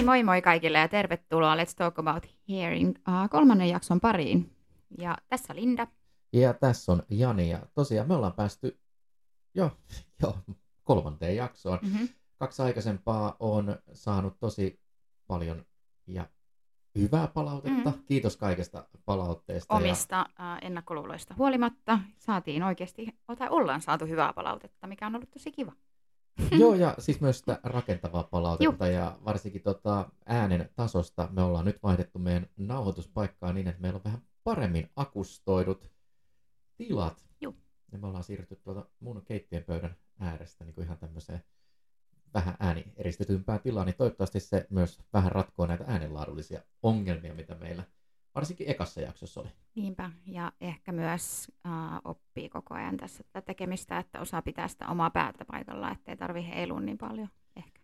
niin, moi moi kaikille ja tervetuloa Let's Talk About Hearing uh, kolmannen jakson pariin. Ja tässä Linda. Ja tässä on Jani ja tosiaan me ollaan päästy jo, jo kolmanteen jaksoon. Mm-hmm. Kaksi aikaisempaa on saanut tosi paljon ja hyvää palautetta. Mm. Kiitos kaikesta palautteesta. Omista uh, ennakkoluuloista huolimatta saatiin oikeasti, tai ollaan saatu hyvää palautetta, mikä on ollut tosi kiva. Joo, ja siis myös sitä rakentavaa palautetta ja varsinkin tota äänen tasosta me ollaan nyt vaihdettu meidän nauhoituspaikkaa niin, että meillä on vähän paremmin akustoidut tilat. Joo. Ja me ollaan siirrytty tuolta mun keittiön pöydän äärestä niin kuin ihan tämmöiseen vähän ääni eristetympään tilaan, niin toivottavasti se myös vähän ratkoo näitä äänenlaadullisia ongelmia, mitä meillä varsinkin ekassa jaksossa oli. Niinpä, ja ehkä myös uh, oppii koko ajan tässä tätä tekemistä, että osaa pitää sitä omaa päätä paikalla, ettei tarvitse heilua niin paljon. Ehkä.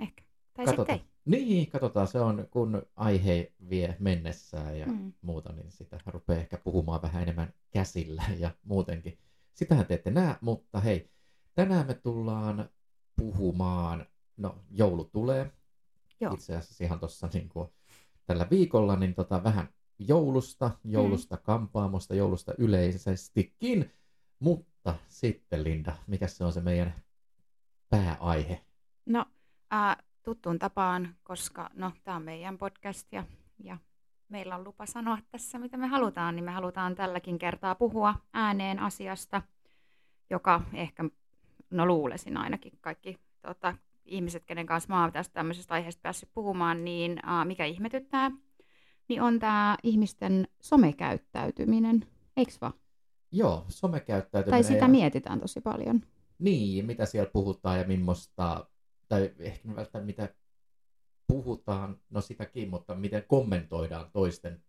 Ehkä. Tai Katsotaan. sitten ei. Niin, katsotaan. Se on, kun aihe vie mennessään ja Mm. muuta, niin sitä rupeaa ehkä puhumaan vähän enemmän käsillä ja muutenkin. Sitähän te ette näe, mutta hei, tänään me tullaan puhumaan, no joulu tulee, Joo. itse asiassa ihan tuossa niin kuin, tällä viikolla, niin tota, vähän joulusta, joulusta kampaamosta, joulusta yleisestikin, mutta sitten Linda, mikä se on se meidän pääaihe? No, äh, tuttuun tapaan, koska no, tämä on meidän podcast ja, ja meillä on lupa sanoa tässä, mitä me halutaan, niin me halutaan tälläkin kertaa puhua ääneen asiasta, joka ehkä, no luulesin ainakin kaikki tota, ihmiset, kenen kanssa mä oon tästä tämmöisestä aiheesta päässyt puhumaan, niin äh, mikä ihmetyttää, niin on tämä ihmisten somekäyttäytyminen, eikö vaan? Joo, somekäyttäytyminen. Tai sitä ja... mietitään tosi paljon. Niin, mitä siellä puhutaan ja millaista, tai ehkä välttämättä mitä puhutaan, no sitäkin, mutta miten kommentoidaan toisten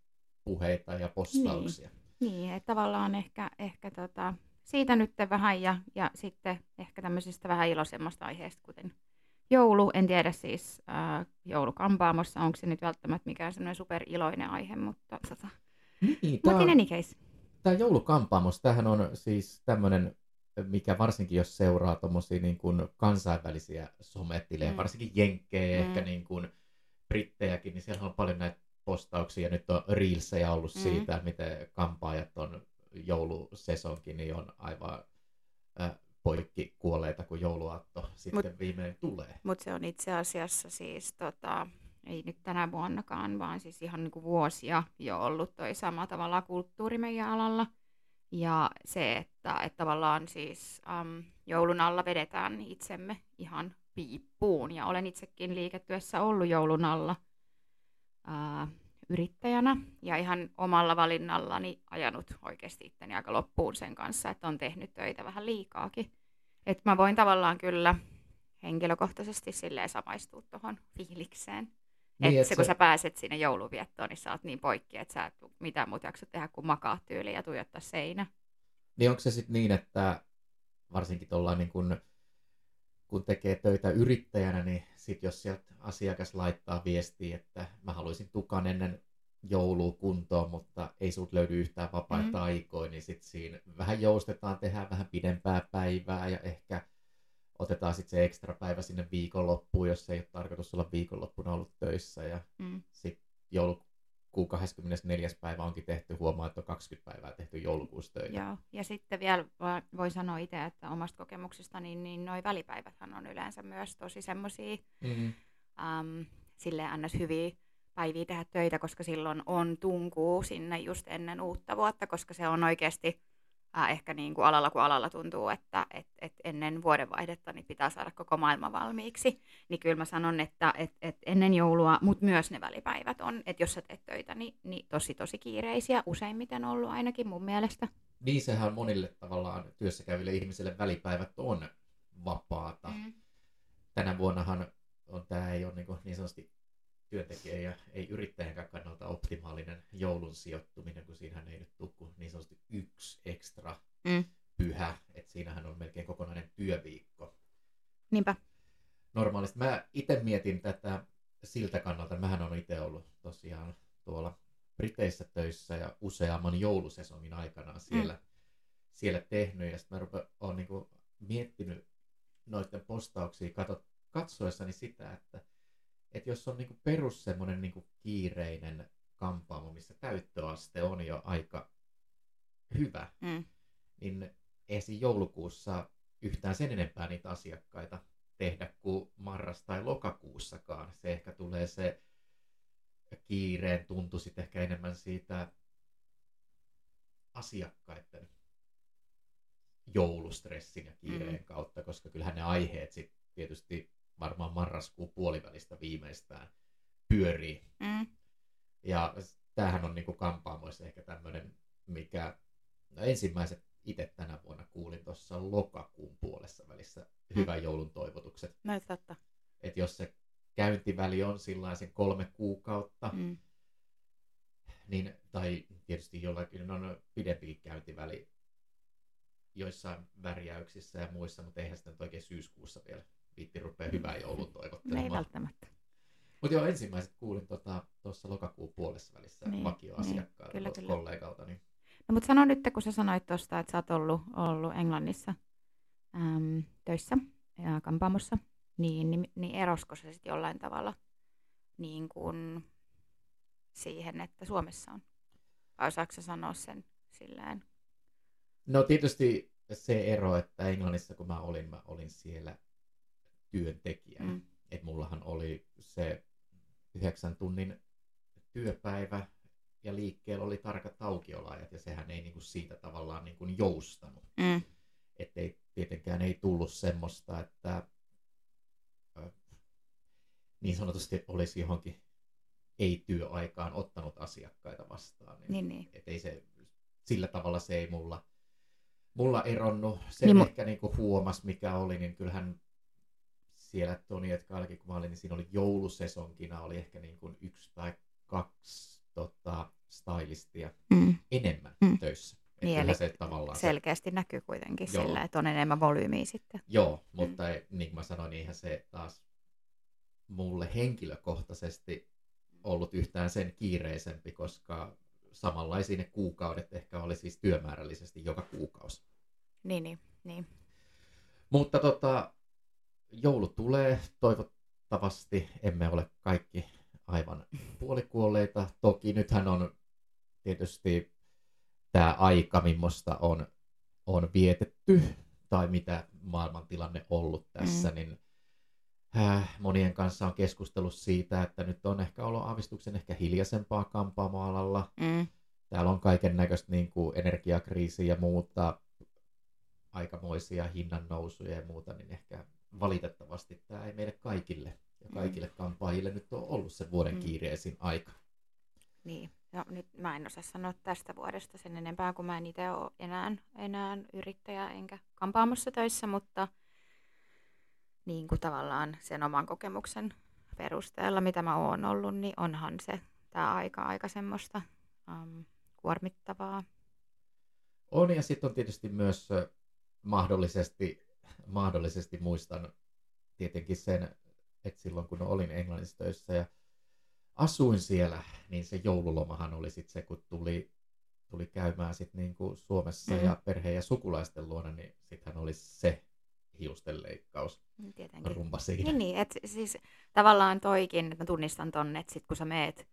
puheita ja postauksia. Niin, että tavallaan ehkä, ehkä tota, siitä nyt vähän ja, ja sitten ehkä tämmöisistä vähän iloisemmasta aiheesta, kuten joulu. En tiedä siis äh, joulukampaamossa, onko se nyt välttämättä mikään semmoinen superiloinen aihe, mutta tota. Niin, tämä in any case. tämä joulukampaamos, tämähän on siis tämmöinen, mikä varsinkin jos seuraa tuommoisia niin kuin kansainvälisiä sometilejä, Mm. varsinkin jenkkejä, Mm. ehkä niin kuin brittejäkin, niin siellä on paljon näitä postauksia, nyt on reelsejä ollut Mm. siitä, miten kampaajat on joulusesonkin, niin on aivan äh, poikki kuolleita, kun jouluaatto sitten Mut- viimein tulee. Mutta se on itse asiassa siis, tota, ei nyt tänä vuonnakaan, vaan siis ihan niinku vuosia jo ollut toi sama tavalla kulttuuri meidän alalla. Ja se, että, että tavallaan siis äm, joulun alla vedetään itsemme ihan piippuun. Ja olen itsekin liiketyössä ollut joulun alla ää, yrittäjänä ja ihan omalla valinnallani ajanut oikeasti itteni aika loppuun sen kanssa, että on tehnyt töitä vähän liikaakin. Että mä voin tavallaan kyllä henkilökohtaisesti silleen samaistua tuohon fiilikseen. Niin, Niin, et että se, kun sä pääset sinne jouluviettoon, niin sä oot niin poikki, että sä et mitään muuta jaksa tehdä kuin makaa tyyliin ja tuijottaa seinä. Niin onko se sitten niin, että varsinkin tuolla niin kun, kun tekee töitä yrittäjänä, niin sit jos sieltä asiakas laittaa viestiä, että mä haluaisin tukan ennen joulua kuntoon, mutta ei sulta löydy yhtään vapaita Mhm. mm. aikoja, niin sitten siinä vähän joustetaan, tehdään vähän pidempää päivää ja ehkä otetaan sitten se ekstra päivä sinne viikonloppuun, jos ei ole tarkoitus olla viikonloppuna ollut töissä ja Mm. sitten joulukuun 24. päivä onkin tehty, huomaa, että on 20 päivää tehty joulukuussa töitä. Joo. Ja sitten vielä voi sanoa itse, että omasta kokemuksesta, niin, niin noi välipäiväthän on yleensä myös tosi semmoisia Mm. äm, silleen ns. hyviä päiviä tehdä töitä, koska silloin on tunkuu sinne just ennen uutta vuotta, koska se on oikeasti äh, ehkä niin kuin alalla kuin alalla tuntuu, että et, et ennen vuodenvaihdetta niin pitää saada koko maailma valmiiksi. Niin kyllä mä sanon, että et, et ennen joulua, mutta myös ne välipäivät on, että jos sä teet töitä, niin, niin tosi tosi kiireisiä, useimmiten ollut ainakin mun mielestä. Niin sehän monille tavallaan työssä käyville ihmisille välipäivät on vapaata. Mm. Tänä vuonnahan on, tämä ei ole niin, niin sanotusti työntekijä ja ei yrittäjänkään kannalta optimaalinen joulun sijoittuminen, kun siinähän ei nyt tule kuin niin sanotusti yksi ekstra Mm. pyhä, että siinähän on melkein kokonainen työviikko. Niinpä. Normaalisti mä itse mietin tätä siltä kannalta, mähän on itse ollut tosiaan tuolla Briteissä töissä ja useamman joulusesongin aikana siellä, mm. siellä tehnyt ja sitten mä rupe, olen niinku miettinyt noiden postauksia katsoessani sitä, että että jos on niinku perus semmoinen niinku kiireinen kampaamo, missä täyttöaste on jo aika hyvä, Mm. niin ei joulukuussa yhtään sen enempää niitä asiakkaita tehdä kuin marras- tai lokakuussakaan. Se ehkä tulee se kiireen tuntu sitten ehkä enemmän siitä asiakkaiden joulustressin ja kiireen Mm. kautta, koska kyllähän ne aiheet sitten tietysti varmaan marraskuun puolivälistä viimeistään pyörii. Mm. Ja tämähän on niinku kampaamoissa ehkä tämmöinen, mikä no ensimmäiset itse tänä vuonna kuulin tuossa lokakuun puolessa välissä hyvän joulun toivotukset. No totta. Että jos se käyntiväli on sellaisen kolme kuukautta, Mm. niin, tai tietysti jollakin on pidempi käyntiväli joissain värjäyksissä ja muissa, mutta eihän sitä nyt oikein syyskuussa vielä viitti rupea hyvää joulun No ei toivottelemaan. välttämättä. Mutta joo, ensimmäiset kuulin tuossa tota, lokakuun puolessa välissä Niin, vakioasiakkaalta, niin, kyllä, kyllä. kollegalta. Niin, No mutta sano nyt, kun sä sanoit tuosta, että sä oot ollut, ollut Englannissa äm, töissä ja kampaamossa, niin, niin, niin erosko se sitten jollain tavalla niin kuin siihen, että Suomessa on? Vai osaatko sä sanoa sen silleen? No tietysti se ero, että Englannissa kun mä olin, mä olin siellä työntekijänä. Mm. Että mullahan oli se yhdeksän tunnin työpäivä ja liikkeellä oli tarkat aukioloajat ja sehän ei niinku siitä tavallaan niinku joustanut. Mm. Että ei, tietenkään ei tullut semmoista, että niin sanotusti olisi johonkin ei-työaikaan ottanut asiakkaita vastaan. Niin, niin. Et ei se, sillä tavalla se ei mulla, mulla eronnut. Se Niin niin mu- ehkä niinku huomas, mikä oli, niin kyllähän siellä Toni mä olin, niin siinä oli joulusesonkina, oli ehkä niin kuin yksi tai kaksi tota, stylistia Mm. enemmän Mm. mm. töissä. Et Niin, eli se tavallaan se, Selkeästi näkyy kuitenkin Joo. sillä, että on enemmän volyymiä sitten. Joo, mutta mm. niin kuin mä sanoin, niin eihän se taas mulle henkilökohtaisesti ollut yhtään sen kiireisempi, koska samanlaisia ne kuukaudet ehkä oli siis työmäärällisesti joka kuukausi. Niin, niin, niin. Mutta tota, joulu tulee, toivottavasti emme ole kaikki aivan puolikuolleita. Toki nythän on tietysti tämä aika, millaista on, on vietetty, tai mitä maailmantilanne ollut tässä, Mm. niin äh, monien kanssa on keskustellut siitä, että nyt on ehkä ollut aavistuksen ehkä hiljaisempaa kampaamoalalla. Mm. Täällä on kaiken näköistä niin kuin energiakriisiä ja muuta, aikamoisia hinnannousuja ja muuta, niin ehkä valitettavasti tämä ei meille kaikille ja Mm. kaikille kampaajille nyt ole ollut se vuoden Mm. kiireisin aika. Niin, no nyt mä en osaa sanoa tästä vuodesta sen enempää, kun mä en itse ole enää, enää yrittäjä enkä kampaamossa töissä, mutta niin kuin tavallaan sen oman kokemuksen perusteella, mitä mä oon ollut, niin onhan se tämä aika aika semmoista um, kuormittavaa. On ja sitten on tietysti myös mahdollisesti, mahdollisesti muistan tietenkin sen, että silloin kun olin Englannissa töissä ja asuin siellä, niin se joululomahan oli sitten se, kun tuli, tuli käymään sit niinku Suomessa mm. ja perheen ja sukulaisten luona, niin sittenhän oli se hiustenleikkaus Mm, Tietenkin. rumba siinä. Niin, niin että siis tavallaan toikin, että mä tunnistan tonne, että sit kun sä meet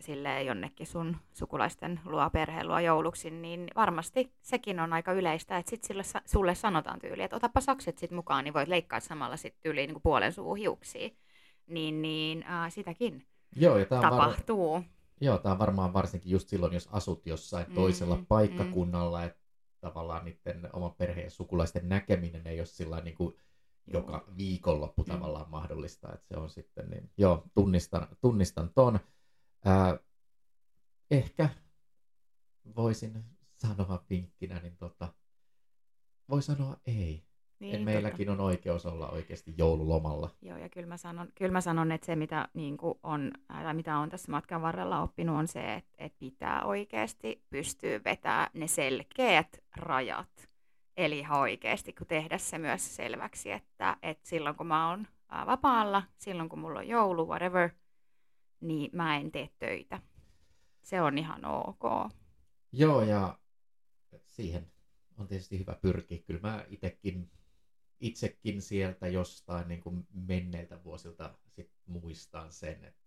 silleen jonnekin sun sukulaisten luo, perheen luo jouluksi, niin varmasti sekin on aika yleistä, että sit sille, sulle sanotaan tyyli, että otapa sakset sit mukaan, niin voit leikkaa samalla sit tyyliin niin kuin puolen suu hiuksia. Niin, niin äh, sitäkin Joo, ja tämä on, var... tapahtuu. Joo, tää on varmaan varsinkin just silloin, jos asut jossain Mm, toisella mm. paikkakunnalla, että tavallaan niiden oman perheen ja sukulaisten näkeminen ei ole sillä niin kuin joka viikonloppu Mm. tavallaan mahdollista, että se on sitten niin, joo, tunnistan, tunnistan ton. Ää, ehkä voisin sanoa vinkkinä, niin tota, voi sanoa ei. Niin, totta. meilläkin on oikeus olla oikeasti joululomalla. Joo, ja kyllä mä sanon, kyllä mä sanon että se, mitä, niin on, ää, mitä on tässä matkan varrella oppinut, on se, että, että pitää oikeasti pystyä vetämään ne selkeät rajat. Eli ihan oikeasti, kun tehdä se myös selväksi, että, että silloin kun mä oon vapaalla, silloin kun mulla on joulu, whatever, niin mä en tee töitä. Se on ihan ok. Joo, ja siihen on tietysti hyvä pyrkiä. Kyllä mä itekin, itsekin sieltä jostain niin kuin menneiltä vuosilta sit muistan sen, että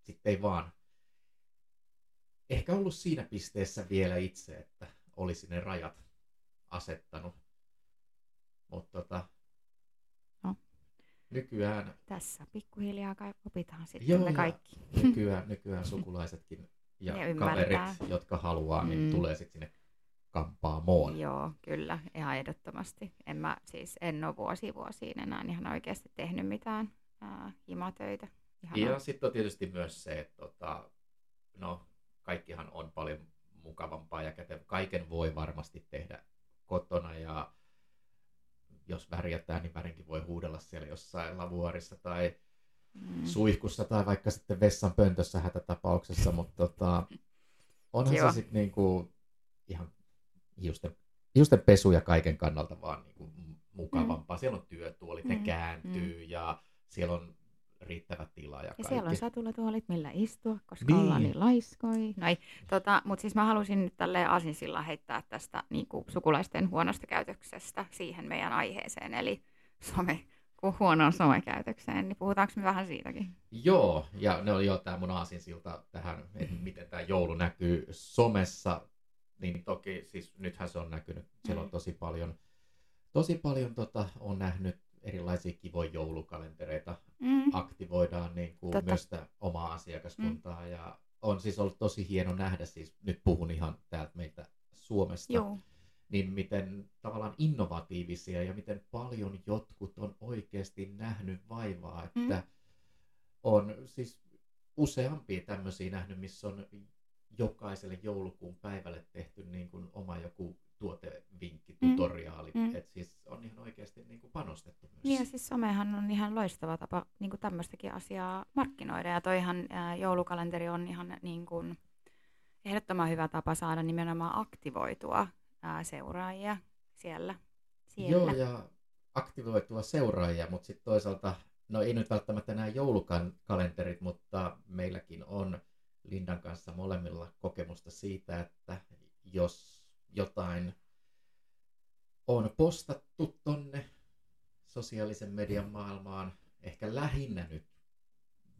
sitten ei vaan ehkä ollut siinä pisteessä vielä itse, että olisi ne rajat asettanut. Mutta tota. Nykyään, Tässä pikkuhiljaa kai opitaan sitten Joo, me kaikki. nykyään, nykyään sukulaisetkin ja Ne ymmärtää. kaverit, jotka haluaa, niin Mm. tulee sitten sinne kampaamoon. Joo, kyllä, ihan ehdottomasti. En mä siis en ole vuosi vuosiin enää ihan oikeasti tehnyt mitään ää, himatöitä. Ihan Ja sitten on tietysti myös se, että tota, no, kaikkihan on paljon mukavampaa ja käte- kaiken voi varmasti tehdä kotona ja jos värjätään, niin värinkin voi huudella siellä jossain lavuarissa tai mm, suihkussa tai vaikka sitten vessan pöntössä hätätapauksessa, mutta tota, onhan Joo. se sitten niinku ihan hiusten, hiusten pesu ja kaiken kannalta vaan niinku mukavampaa. Siellä on työtuolit, ne Mm, kääntyy ja siellä on riittävä tila ja Ja kaikki. siellä on satulatuolit, millä istua, koska Niin. ollaan niin laiskoi. No ei, tota, mutta siis mä halusin nyt tälleen aasinsillan heittää tästä niin kuin sukulaisten huonosta käytöksestä siihen meidän aiheeseen, eli some, kun huonoon somekäytökseen, niin puhutaanko me vähän siitäkin? Joo, ja ne oli jo tämä mun aasinsilta tähän, että miten tämä joulu näkyy somessa, niin toki siis nythän se on näkynyt, siellä on Mm. tosi paljon, tosi paljon tota, on nähnyt erilaisia kivoja joulukalentereita, Mm. aktivoidaan niin kuin Totta. myös sitä omaa asiakaskuntaa, ja on siis ollut tosi hieno nähdä, siis nyt puhun ihan täältä meiltä Suomesta, Joo, niin miten tavallaan innovatiivisia ja miten paljon jotkut on oikeasti nähnyt vaivaa, että Mm. on siis useampia tämmöisiä nähnyt, missä on jokaiselle joulukuun päivälle tehty niin kuin oma joku tuotevinkki, Mm. tutoriaali, Mm. että siis on ihan oikeasti niin kuin panostettu myös. Niin ja siis somehan on ihan loistava tapa niin kuin tämmöistäkin asiaa markkinoida. Ja toihan ää, joulukalenteri on ihan niin kuin ehdottoman hyvä tapa saada nimenomaan aktivoitua ää, seuraajia siellä. siellä. Joo, ja aktivoitua seuraajia, mutta sitten toisaalta, no ei nyt välttämättä nämä joulukalenterit, mutta meilläkin on Lindan kanssa molemmilla kokemusta siitä, että jos jotain on postattu tonne sosiaalisen median maailmaan, ehkä lähinnä nyt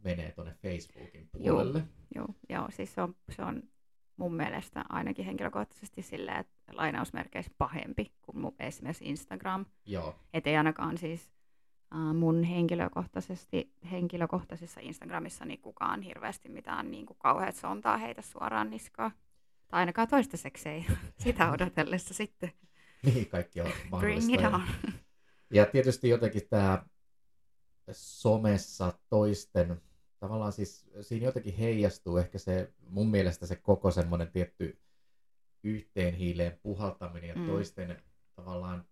menee tuonne Facebookin Joo. puolelle. Joo, joo siis se on, se on mun mielestä ainakin henkilökohtaisesti silleen, että lainausmerkeissä pahempi kuin mun esimerkiksi Instagram. Joo, Et ei ainakaan siis äh, mun henkilökohtaisesti, henkilökohtaisessa Instagramissa niin kukaan hirveästi mitään niin kuin kauheat sontaa heitä suoraan niskaa. Tai ainakaan toistaiseksi ei sitä odotellessa sitten. niin kaikki on Bring mahdollista. it ja- on. Ja tietysti jotenkin tämä somessa toisten, tavallaan siis siinä jotenkin heijastuu ehkä se, mun mielestä se koko semmoinen tietty yhteen hiileen puhaltaminen ja Mm. toisten tavallaan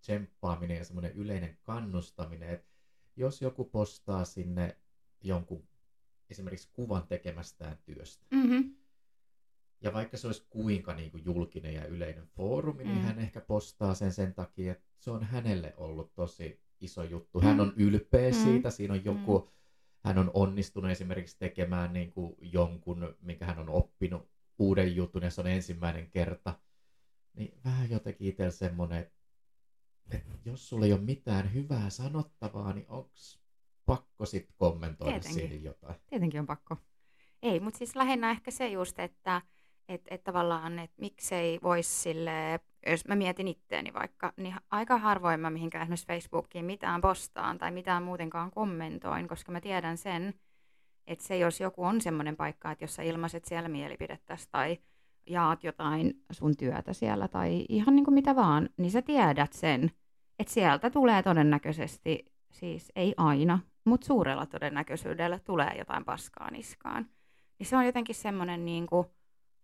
tsemppaaminen ja semmoinen yleinen kannustaminen, että jos joku postaa sinne jonkun esimerkiksi kuvan tekemästään työstä, Mm-hmm. Ja vaikka se olisi kuinka niin kuin julkinen ja yleinen foorumi, niin Mm. hän ehkä postaa sen sen takia, että se on hänelle ollut tosi iso juttu. Hän Mm. on ylpeä Mm. siitä, siinä on joku, hän on onnistunut esimerkiksi tekemään niin kuin jonkun, minkä hän on oppinut uuden jutun ja se on ensimmäinen kerta. Niin vähän jotenkin itsellä semmoinen, että jos sulla ei ole mitään hyvää sanottavaa, niin onks pakko sitten kommentoida Tietenkin. siihen jotain? Tietenkin on pakko. Ei, mutta siis lähinnä ehkä se just, että et, et tavallaan, että miksei voisi sille, jos mä mietin itteeni vaikka, niin aika harvoin mä mihinkään esimerkiksi Facebookiin mitään postaan tai mitään muutenkaan kommentoin, koska mä tiedän sen, että se jos joku on semmoinen paikka, että jos sä ilmaiset siellä mielipidettäsi tai jaat jotain sun työtä siellä tai ihan niin kuin mitä vaan, niin sä tiedät sen, että sieltä tulee todennäköisesti, siis ei aina, mutta suurella todennäköisyydellä tulee jotain paskaa niskaan. Niin se on jotenkin semmoinen, niin kuin,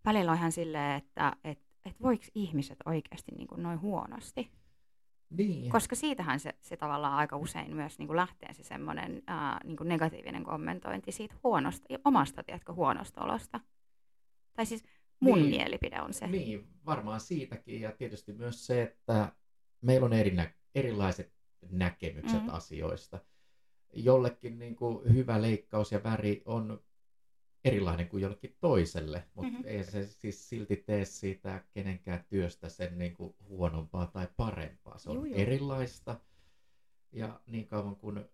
välillä on ihan silleen, että et, et voiko ihmiset oikeasti niin kuin noin huonosti. Niin. Koska siitähän se, se tavallaan aika usein myös niin kuin lähtee se semmoinen ää, niin kuin negatiivinen kommentointi siitä huonosta, omasta, tiedätkö, huonosta olosta. Tai siis mun Niin. mielipide on se. Niin, varmaan siitäkin ja tietysti myös se, että meillä on eri nä- erilaiset näkemykset Mm. asioista. Jollekin niin kuin, hyvä leikkaus ja väri on erilainen kuin jollekin toiselle, mutta Mhm. ei se siis silti tee siitä kenenkään työstä sen niin kuin, huonompaa tai parempaa. Se on Juu, juu. erilaista ja niin kauan kuin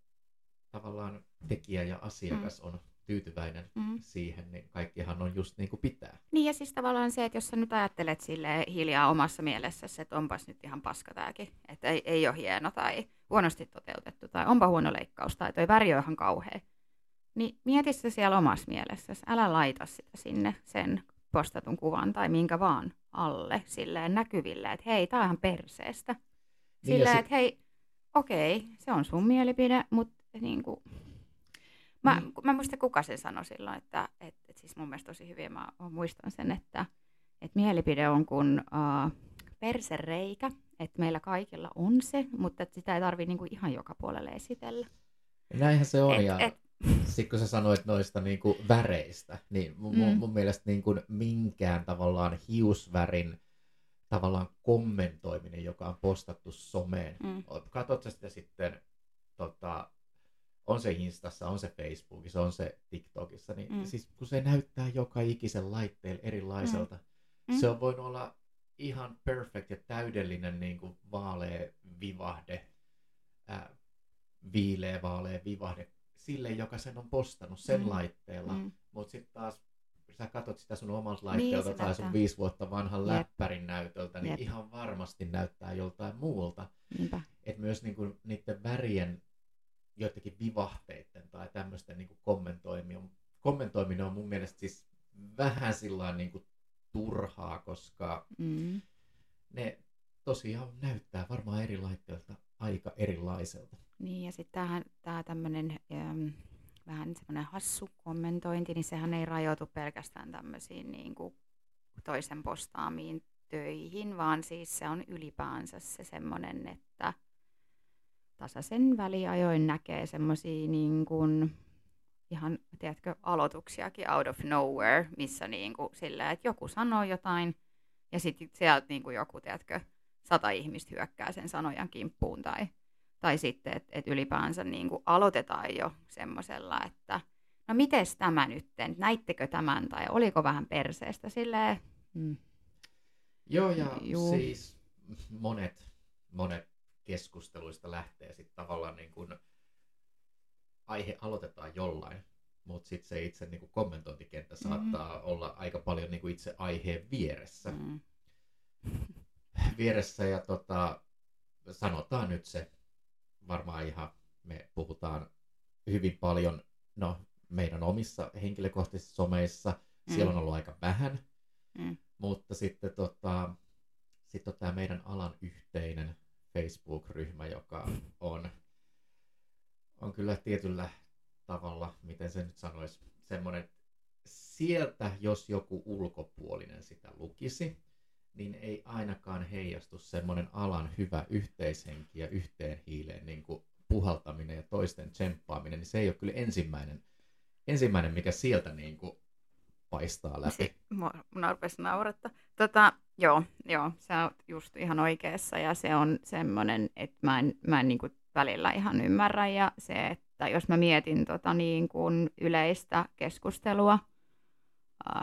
tavallaan tekijä ja asiakas mm. on tyytyväinen mm. siihen, niin kaikkihan on just niin kuin pitää. Niin ja siis tavallaan se, että jos sä nyt ajattelet sille hiljaa omassa mielessäsi, että onpas nyt ihan paska tääkin, että ei, ei ole hieno tai huonosti toteutettu tai onpa huono leikkaus tai toi väri on ihan kauhea, niin mieti se siellä omassa mielessäsi. Älä laita sitä sinne sen postatun kuvan tai minkä vaan alle silleen näkyville, että hei, tää on ihan perseestä. Niin silleen, niin että hei, okei, se on sun mielipide, mutta niin kuin, Mä, niin. mä muistan, kuka sen sanoi silloin, että et, et siis mun mielestä tosi hyvin, mä, muistan sen, että et mielipide on kuin uh, persereikä, että meillä kaikilla on se, mutta että sitä ei tarvitse niinku ihan joka puolelle esitellä. Näinhän se on, et, ja et... sitten kun sä sanoit noista niinku väreistä, niin mun, mm. mun mielestä niinku minkään tavallaan hiusvärin tavallaan kommentoiminen, joka on postattu someen, mm. katsot sitä sitten tota, on se Instassa, on se Facebookissa, on se TikTokissa, niin mm. siis kun se näyttää joka ikisen laitteella erilaiselta, mm. Mm. se on voinut olla ihan perfect ja täydellinen niin kuin vaalea vivahde, ää, viileä vaalea vivahde sille, joka sen on postannut sen mm. laitteella, mm. mutta sitten taas sä katsot sitä sun omalta laitteelta niin, tai sun viisi vuotta vanhan Jep. läppärin näytöltä, niin Jep. ihan varmasti näyttää joltain muulta. että myös niin kuin, niiden värien joidenkin vivahteiden tai tämmöisten niin kommentoiminen, kommentoiminen on mun mielestä siis vähän sillä niin kuin turhaa, koska mm. ne tosiaan näyttää varmaan eri laitteilta aika erilaiselta. Niin, ja sitten tämä tämmöinen ähm, vähän semmoinen hassu kommentointi, niin sehän ei rajoitu pelkästään tämmöisiin niin kuin toisen postaamiin töihin, vaan siis se on ylipäänsä se semmoinen, että tasaisen väliajoin näkee semmoisia niin kuin, ihan, tiedätkö, aloituksiakin out of nowhere, missä niin kuin, sillä, että joku sanoo jotain, ja sitten sieltä niin kuin joku, tiedätkö, sata ihmistä hyökkää sen sanojan kimppuun, tai, tai sitten, että et ylipäänsä niin kuin aloitetaan jo semmoisella, että no mites tämä nyt, näittekö tämän, tai oliko vähän perseestä, silleen, mm. Joo, ja Juu. siis monet, monet keskusteluista lähtee sitten tavallaan niin kuin aihe aloitetaan jollain, mutta sitten se itse niin kuin kommentointikenttä mm-hmm. saattaa olla aika paljon niin kuin itse aiheen vieressä. Mm. Vieressä ja tota, sanotaan nyt se, varmaan ihan me puhutaan hyvin paljon, no meidän omissa henkilökohtaisissa someissa, mm. siellä on ollut aika vähän, mm. mutta sitten tota, sit on tämä meidän alan yhteinen Facebook-ryhmä, joka on, on kyllä tietyllä tavalla, miten se nyt sanoisi, semmoinen, sieltä jos joku ulkopuolinen sitä lukisi, niin ei ainakaan heijastu semmoinen alan hyvä yhteishenki ja yhteen hiileen niin kuin puhaltaminen ja toisten tsemppaaminen, niin se ei ole kyllä ensimmäinen, ensimmäinen mikä sieltä niin kuin paistaa läpi. Si- mua, mua naurattaa. Tota, joo, joo, se on just ihan oikeassa ja se on semmoinen, että mä en, mä en niin kuin välillä ihan ymmärrä ja se, että jos mä mietin tota niin kuin yleistä keskustelua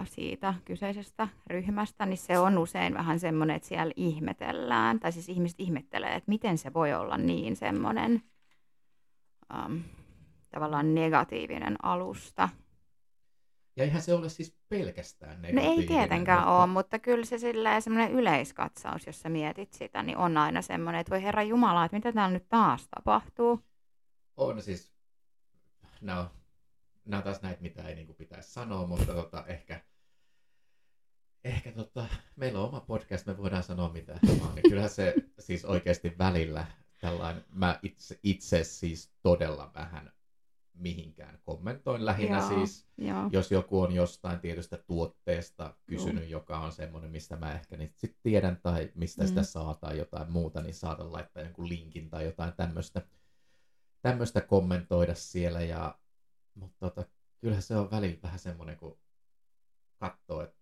siitä kyseisestä ryhmästä, niin se on usein vähän semmoinen, että siellä ihmetellään, tai siis ihmiset ihmettelee, että miten se voi olla niin semmoinen äm, tavallaan negatiivinen alusta, ja eihän se ole siis pelkästään negatiivinen. No ei tietenkään mutta... ole, mutta kyllä se semmoinen yleiskatsaus, jos sä mietit sitä, niin on aina semmoinen, että voi herra Jumala, että mitä täällä nyt taas tapahtuu. On siis, no, nämä taas näitä, mitä ei niin pitäisi sanoa, mutta tota, ehkä, ehkä tota, meillä on oma podcast, me voidaan sanoa mitä vaan, niin kyllähän se siis oikeasti välillä tällainen, mä itse, itse siis todella vähän mihinkään kommentoin. Lähinnä Joo, siis, jo. jos joku on jostain tietystä tuotteesta kysynyt, Joo. joka on semmoinen, mistä mä ehkä niin sit tiedän, tai mistä mm. sitä saa tai jotain muuta, niin saatan laittaa jonkun linkin tai jotain tämmöistä, tämmöistä kommentoida siellä. Ja, mutta tota, kyllähän se on välillä vähän semmoinen, kun katsoo, että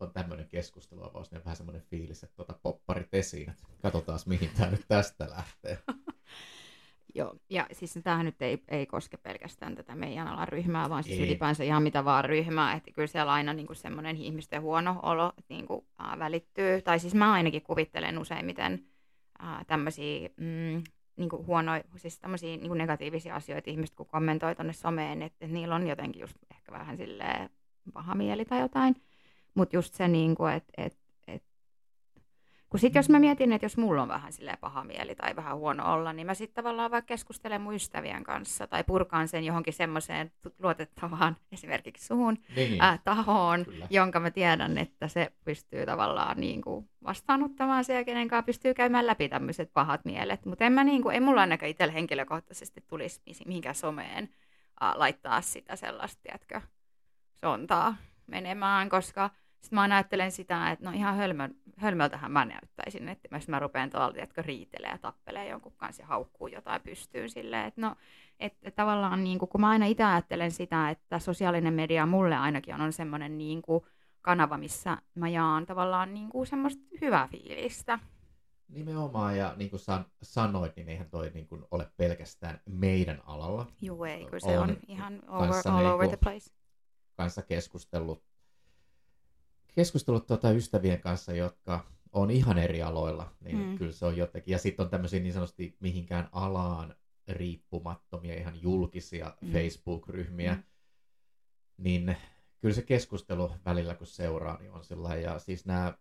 on tämmöinen keskusteluavaus, niin on vähän semmoinen fiilis, että tuota popparit esiin, että katsotaan mihin tämä nyt tästä lähtee. Joo, ja siis tämähän nyt ei, ei koske pelkästään tätä meidän alan ryhmää, vaan siis ei. ylipäänsä ihan mitä vaan ryhmää, että kyllä siellä aina niin kuin semmoinen ihmisten huono olo niin kuin, äh, välittyy, tai siis mä ainakin kuvittelen useimmiten äh, tämmöisiä mm, niin kuin huonoja, siis tämmöisiä niin negatiivisia asioita ihmiset, kun kommentoi tuonne someen, että, että niillä on jotenkin just ehkä vähän silleen paha mieli tai jotain. Mutta just se, niin kuin, että, että kun sitten jos mä mietin, että jos mulla on vähän sille paha mieli tai vähän huono olla, niin mä sitten tavallaan vaikka keskustelen mun ystävien kanssa tai purkaan sen johonkin semmoiseen luotettavaan esimerkiksi suhun niin. äh, tahoon, Kyllä. jonka mä tiedän, että se pystyy tavallaan niin kuin vastaanottamaan se ja kenen kanssa pystyy käymään läpi tämmöiset pahat mielet. Mutta en mä niin kuin, ei mulla ainakaan itsellä henkilökohtaisesti tulisi mihinkään someen äh, laittaa sitä sellaista, tiedätkö, sontaa menemään, koska – sitten mä aina ajattelen sitä, että no ihan hölmö, hölmöltähän mä näyttäisin, että jos mä rupean tuolla, että riitelee ja tappelee jonkun kanssa ja haukkuu jotain pystyyn silleen, että no, että tavallaan niin kuin, kun mä aina itse ajattelen sitä, että sosiaalinen media mulle ainakin on, on semmoinen niin kuin kanava, missä mä jaan tavallaan niin kuin semmoista hyvää fiilistä. Nimenomaan, ja niin kuin san, sanoit, niin eihän toi niin kuin ole pelkästään meidän alalla. Joo, ei, kun se on, on ihan over, all niin over the place. Kanssa keskustellut keskustellut tuota ystävien kanssa, jotka on ihan eri aloilla, niin mm. kyllä se on jotenkin. Ja sitten on tämmöisiä niin sanotusti mihinkään alaan riippumattomia, ihan julkisia mm. Facebook-ryhmiä, mm. niin kyllä se keskustelu välillä kun seuraa, niin on sillä Ja siis nämä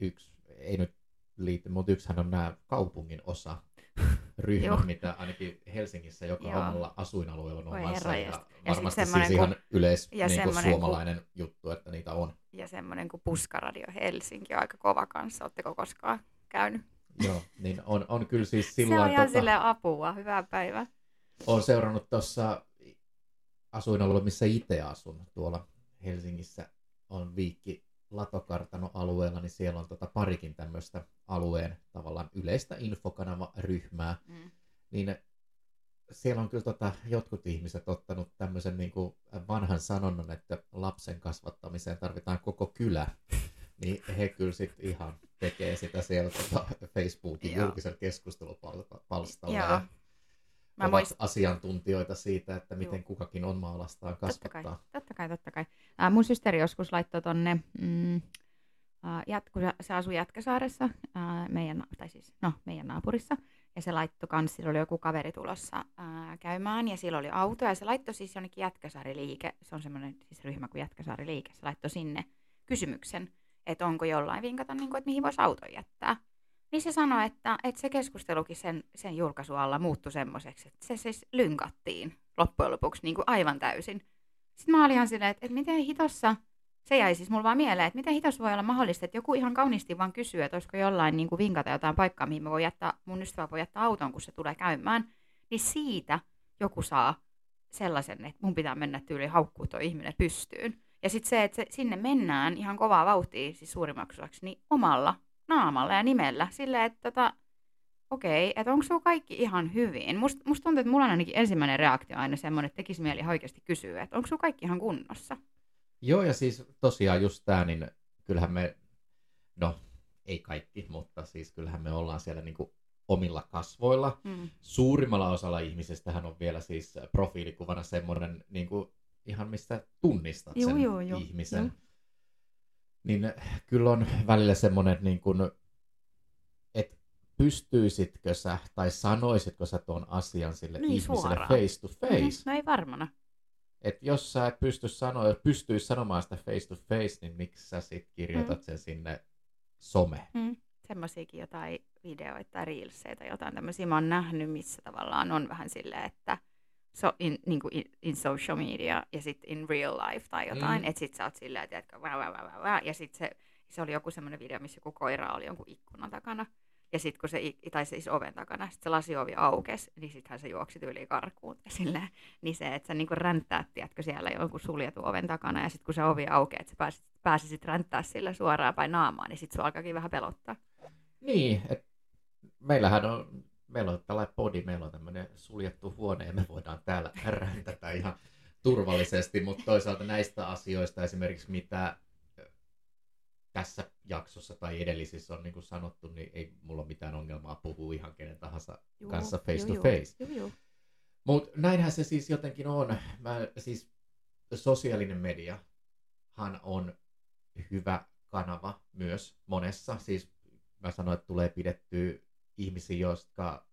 yksi, ei nyt liity, mutta yksihän on nämä kaupungin osa ryhmä, mitä ainakin Helsingissä joka Joo. omalla asuinalueella on omassa. Ja, ja varmasti siis ihan kun, yleis ja niin kuin suomalainen kun, juttu, että niitä on. Ja semmoinen kuin Puskaradio Helsinki on aika kova kanssa. Oletteko koskaan käynyt? Joo, niin on, on kyllä siis silloin... Se on ihan tota, sille apua. Hyvää päivää. Olen seurannut tuossa asuinalueella, missä itse asun tuolla Helsingissä. On viikki Latokartano-alueella, niin siellä on tota parikin tämmöistä alueen tavallaan yleistä infokanava-ryhmää. Mm. Niin siellä on kyllä tota, jotkut ihmiset ottanut tämmöisen niin kuin vanhan sanonnan, että lapsen kasvattamiseen tarvitaan koko kylä. Niin he kyllä sitten ihan tekee sitä siellä tota Facebookin julkisen keskustelupalstalla. Ja Mä ovat muist... asiantuntijoita siitä, että miten Joo. kukakin on maalastaan kasvattaa. Totta kai, totta kai. Totta kai. Äh, mun systeri joskus laittoi tonne, mm, äh, jat, kun se, asui Jätkäsaaressa, äh, meidän, tai siis, no, meidän naapurissa, ja se laittoi kans, sillä oli joku kaveri tulossa äh, käymään, ja sillä oli auto, ja se laittoi siis jonnekin Jätkäsaari-liike, se on semmoinen siis ryhmä kuin Jätkäsaari-liike, se laittoi sinne kysymyksen, että onko jollain vinkata, niin kuin, että mihin voisi auton jättää. Niin se sanoi, että, että se keskustelukin sen, sen julkaisualla muuttui semmoiseksi, että se siis lynkattiin loppujen lopuksi niin kuin aivan täysin. Sitten mä olin ihan silleen, että, että miten hitossa, se jäi siis mulla vaan mieleen, että miten hitos voi olla mahdollista, että joku ihan kauniisti vaan kysyy, että olisiko jollain niin kuin vinkata jotain paikkaa, mihin mä voin jättää, mun ystävä voi jättää auton, kun se tulee käymään, niin siitä joku saa sellaisen, että mun pitää mennä tyyli haukkuu tuo ihminen pystyyn. Ja sitten se, että se, sinne mennään ihan kovaa vauhtia, siis suurimmaksi niin omalla naamalla ja nimellä. Silleen, että tota, okei, okay, että onko sulla kaikki ihan hyvin? Musta must tuntuu, että mulla on ainakin ensimmäinen reaktio aina semmoinen, että tekisi mieli oikeasti kysyä, että onko sulla kaikki ihan kunnossa? Joo, ja siis tosiaan just tämä, niin kyllähän me, no ei kaikki, mutta siis kyllähän me ollaan siellä niin kuin omilla kasvoilla. Mm. Suurimmalla osalla ihmisistähän on vielä siis profiilikuvana semmoinen niin kuin ihan mistä tunnistat joo, sen joo, joo, ihmisen. Joo niin kyllä on välillä semmoinen, niin kuin, että pystyisitkö sä tai sanoisitko sä tuon asian sille niin, ihmiselle suoraan. face to face. Mm-hmm. No ei varmana. Et jos sä et pysty sanoa, pystyisi sanomaan sitä face to face, niin miksi sä sit kirjoitat mm. sen sinne some? Mm. Semmoisiakin jotain videoita tai reelseja tai jotain tämmöisiä mä oon nähnyt, missä tavallaan on vähän silleen, että – so, in, niin kuin in, in social media ja sitten in real life tai jotain, mm. että sit sä oot silleen, että vä, vä, vä, vä, vä, ja sitten se, se oli joku semmoinen video, missä joku koira oli jonkun ikkunan takana, ja sitten kun se, tai siis oven takana, sitten se lasiovi aukesi, niin sittenhän se juoksi tyyliin karkuun. Silleen, niin se, että sä niinku ränttäät, tiedätkö, siellä jonkun suljetun oven takana, ja sitten kun se ovi aukeaa, että sä pääsisit, pääsisit ränttää sillä suoraan päin naamaan, niin sitten se alkaakin vähän pelottaa. Niin, että meillähän on meillä on tällainen podi, meillä on tämmöinen suljettu huone ja me voidaan täällä räntätä ihan turvallisesti, mutta toisaalta näistä asioista esimerkiksi mitä tässä jaksossa tai edellisissä on niin kuin sanottu, niin ei mulla ole mitään ongelmaa puhua ihan kenen tahansa Juu, kanssa face to face. Mutta näinhän se siis jotenkin on. Mä, siis sosiaalinen mediahan on hyvä kanava myös monessa. Siis mä sanoin, että tulee pidettyä ihmisiä, jotka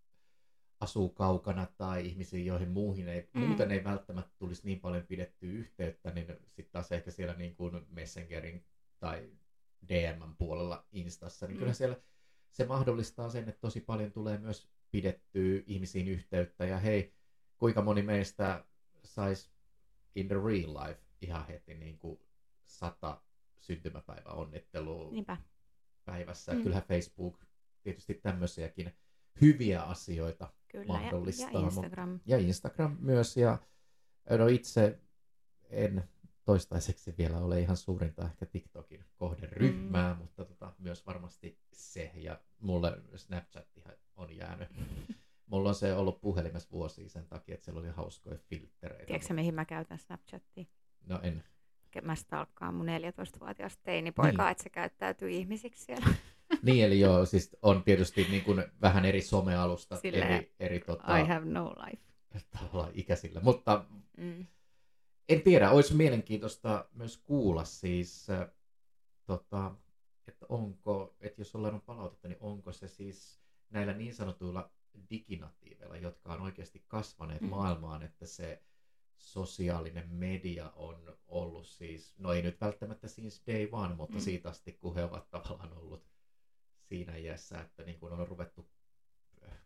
asuu kaukana tai ihmisiin, joihin muuhin ei, mm. muuten ei välttämättä tulisi niin paljon pidettyä yhteyttä, niin sitten taas ehkä siellä niin kuin Messengerin tai DM puolella Instassa, niin mm. kyllä siellä se mahdollistaa sen, että tosi paljon tulee myös pidettyä ihmisiin yhteyttä ja hei, kuinka moni meistä saisi in the real life ihan heti niin kuin sata syntymäpäivä onnittelua Niinpä. päivässä. Mm. Kyllähän Facebook tietysti tämmöisiäkin hyviä asioita Kyllä, mahdollistaa. Ja, ja Instagram. Ja Instagram myös. Ja no itse en toistaiseksi vielä ole ihan suurinta ehkä TikTokin kohderyhmää, mm. mutta tota, myös varmasti se. Ja mulle Snapchat on jäänyt. Mulla on se ollut puhelimessa vuosia sen takia, että siellä oli hauskoja filtreitä. Tiedätkö mihin mä käytän Snapchatia? No en. Mä stalkkaan mun 14-vuotias teinipoika, niin. että se käyttäytyy ihmisiksi siellä. niin, eli joo, siis on tietysti niin kuin vähän eri somealusta, Silleen, eri, eri tota, I have no life. Tavallaan ikäisillä, mutta mm. en tiedä, olisi mielenkiintoista myös kuulla siis, äh, tota, että onko, että jos ollaan on palautetta, niin onko se siis näillä niin sanotuilla diginatiiveilla, jotka on oikeasti kasvaneet mm. maailmaan, että se sosiaalinen media on ollut siis, no ei nyt välttämättä siis day one, mutta mm. siitä asti, kun he ovat tavallaan siinä iässä, että niin kun on ruvettu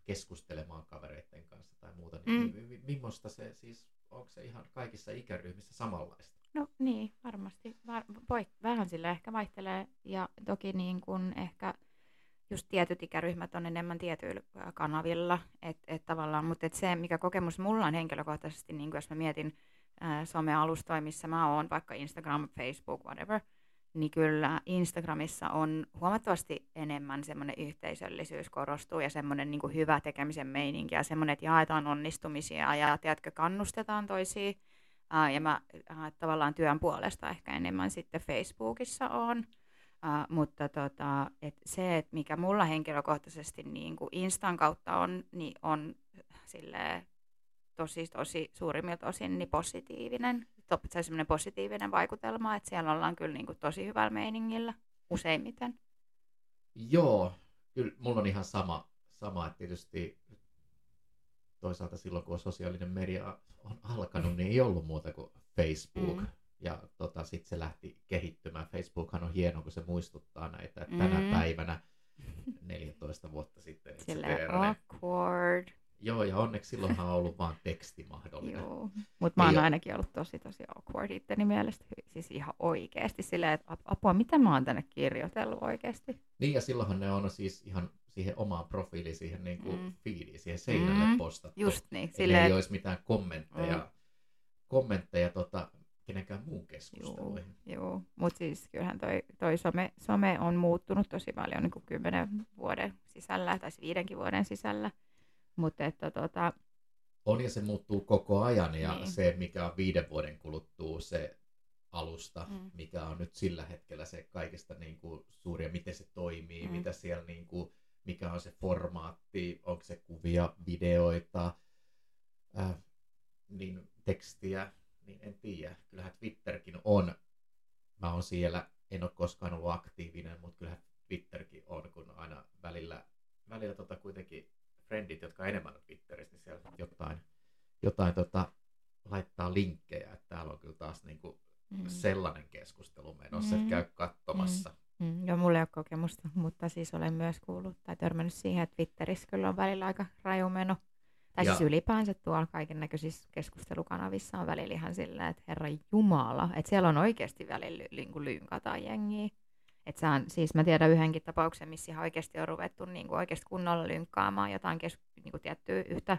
keskustelemaan kavereiden kanssa tai muuta, niin mm. millaista se siis, onko se ihan kaikissa ikäryhmissä samanlaista? No niin, varmasti. Var, voi, vähän sille ehkä vaihtelee ja toki niin kuin ehkä just tietyt ikäryhmät on enemmän tietyillä kanavilla, et, et tavallaan, mutta et se, mikä kokemus mulla on henkilökohtaisesti, niin jos mä mietin ää, somealustoja, missä mä oon, vaikka Instagram, Facebook, whatever, niin kyllä Instagramissa on huomattavasti enemmän semmoinen yhteisöllisyys korostuu ja semmoinen niin hyvä tekemisen meininki ja semmoinen, että jaetaan onnistumisia ja tiedätkö, kannustetaan toisia. Ää, ja mä tavallaan työn puolesta ehkä enemmän sitten Facebookissa on. Uh, mutta tota, et se, et mikä mulla henkilökohtaisesti niin Instan kautta on, niin on sille tosi, tosi suurimmilta osin niin positiivinen. Se on positiivinen vaikutelma, että siellä ollaan kyllä niin tosi hyvällä meiningillä useimmiten. Joo, kyllä mulla on ihan sama, sama että tietysti toisaalta silloin, kun sosiaalinen media on alkanut, niin ei ollut muuta kuin Facebook. Mm ja tota, sitten se lähti kehittymään. Facebookhan on hieno, kun se muistuttaa näitä, että tänä mm. päivänä 14 vuotta sitten. Sille awkward. Joo, ja onneksi silloinhan on ollut vain teksti mahdollinen. Joo, mutta mä oon ainakin ollut tosi tosi awkward itteni mielestä. Siis ihan oikeasti silleen, että apua, mitä mä oon tänne kirjoitellut oikeasti. Niin, ja silloinhan ne on siis ihan siihen omaan profiiliin, siihen niin kuin mm. feediin, siihen seinälle mm. postattu. Just niin. Silleen, ei olisi mitään kommentteja, mm. kommentteja tota, kenenkään muun keskusteluihin. Joo, joo. mutta siis kyllähän toi, toi some, some on muuttunut tosi paljon niin kuin kymmenen vuoden sisällä, tai siis viidenkin vuoden sisällä. Mutta että tota... On ja se muuttuu koko ajan, ja niin. se, mikä on viiden vuoden kuluttua se alusta, mm. mikä on nyt sillä hetkellä se kaikista niin kuin, suuria, miten se toimii, mm. mitä siellä, niin kuin, mikä on se formaatti, onko se kuvia, videoita, äh, niin tekstiä, niin en tiedä. Kyllähän Twitterkin on. Mä oon siellä, en ole koskaan ollut aktiivinen, mutta kyllähän Twitterkin on, kun aina välillä, välillä tota kuitenkin friendit, jotka on enemmän Twitterissä, niin siellä jotain, jotain tota, laittaa linkkejä, että täällä on kyllä taas niinku mm. sellainen keskustelu menossa, mm. että käy katsomassa. Mm. Mm. Joo, mulla ei ole kokemusta, mutta siis olen myös kuullut tai törmännyt siihen, että Twitterissä kyllä on välillä aika raju meno. Tai ja. siis ylipäänsä tuolla kaiken näköisissä keskustelukanavissa on välillä ihan silleen, että herra Jumala, että siellä on oikeasti välillä niin kuin lynkataan jengiä. Et saan, siis mä tiedän yhdenkin tapauksen, missä ihan oikeasti on ruvettu niin kuin oikeasti kunnolla lynkkaamaan jotain kes, niin kuin tiettyä yhtä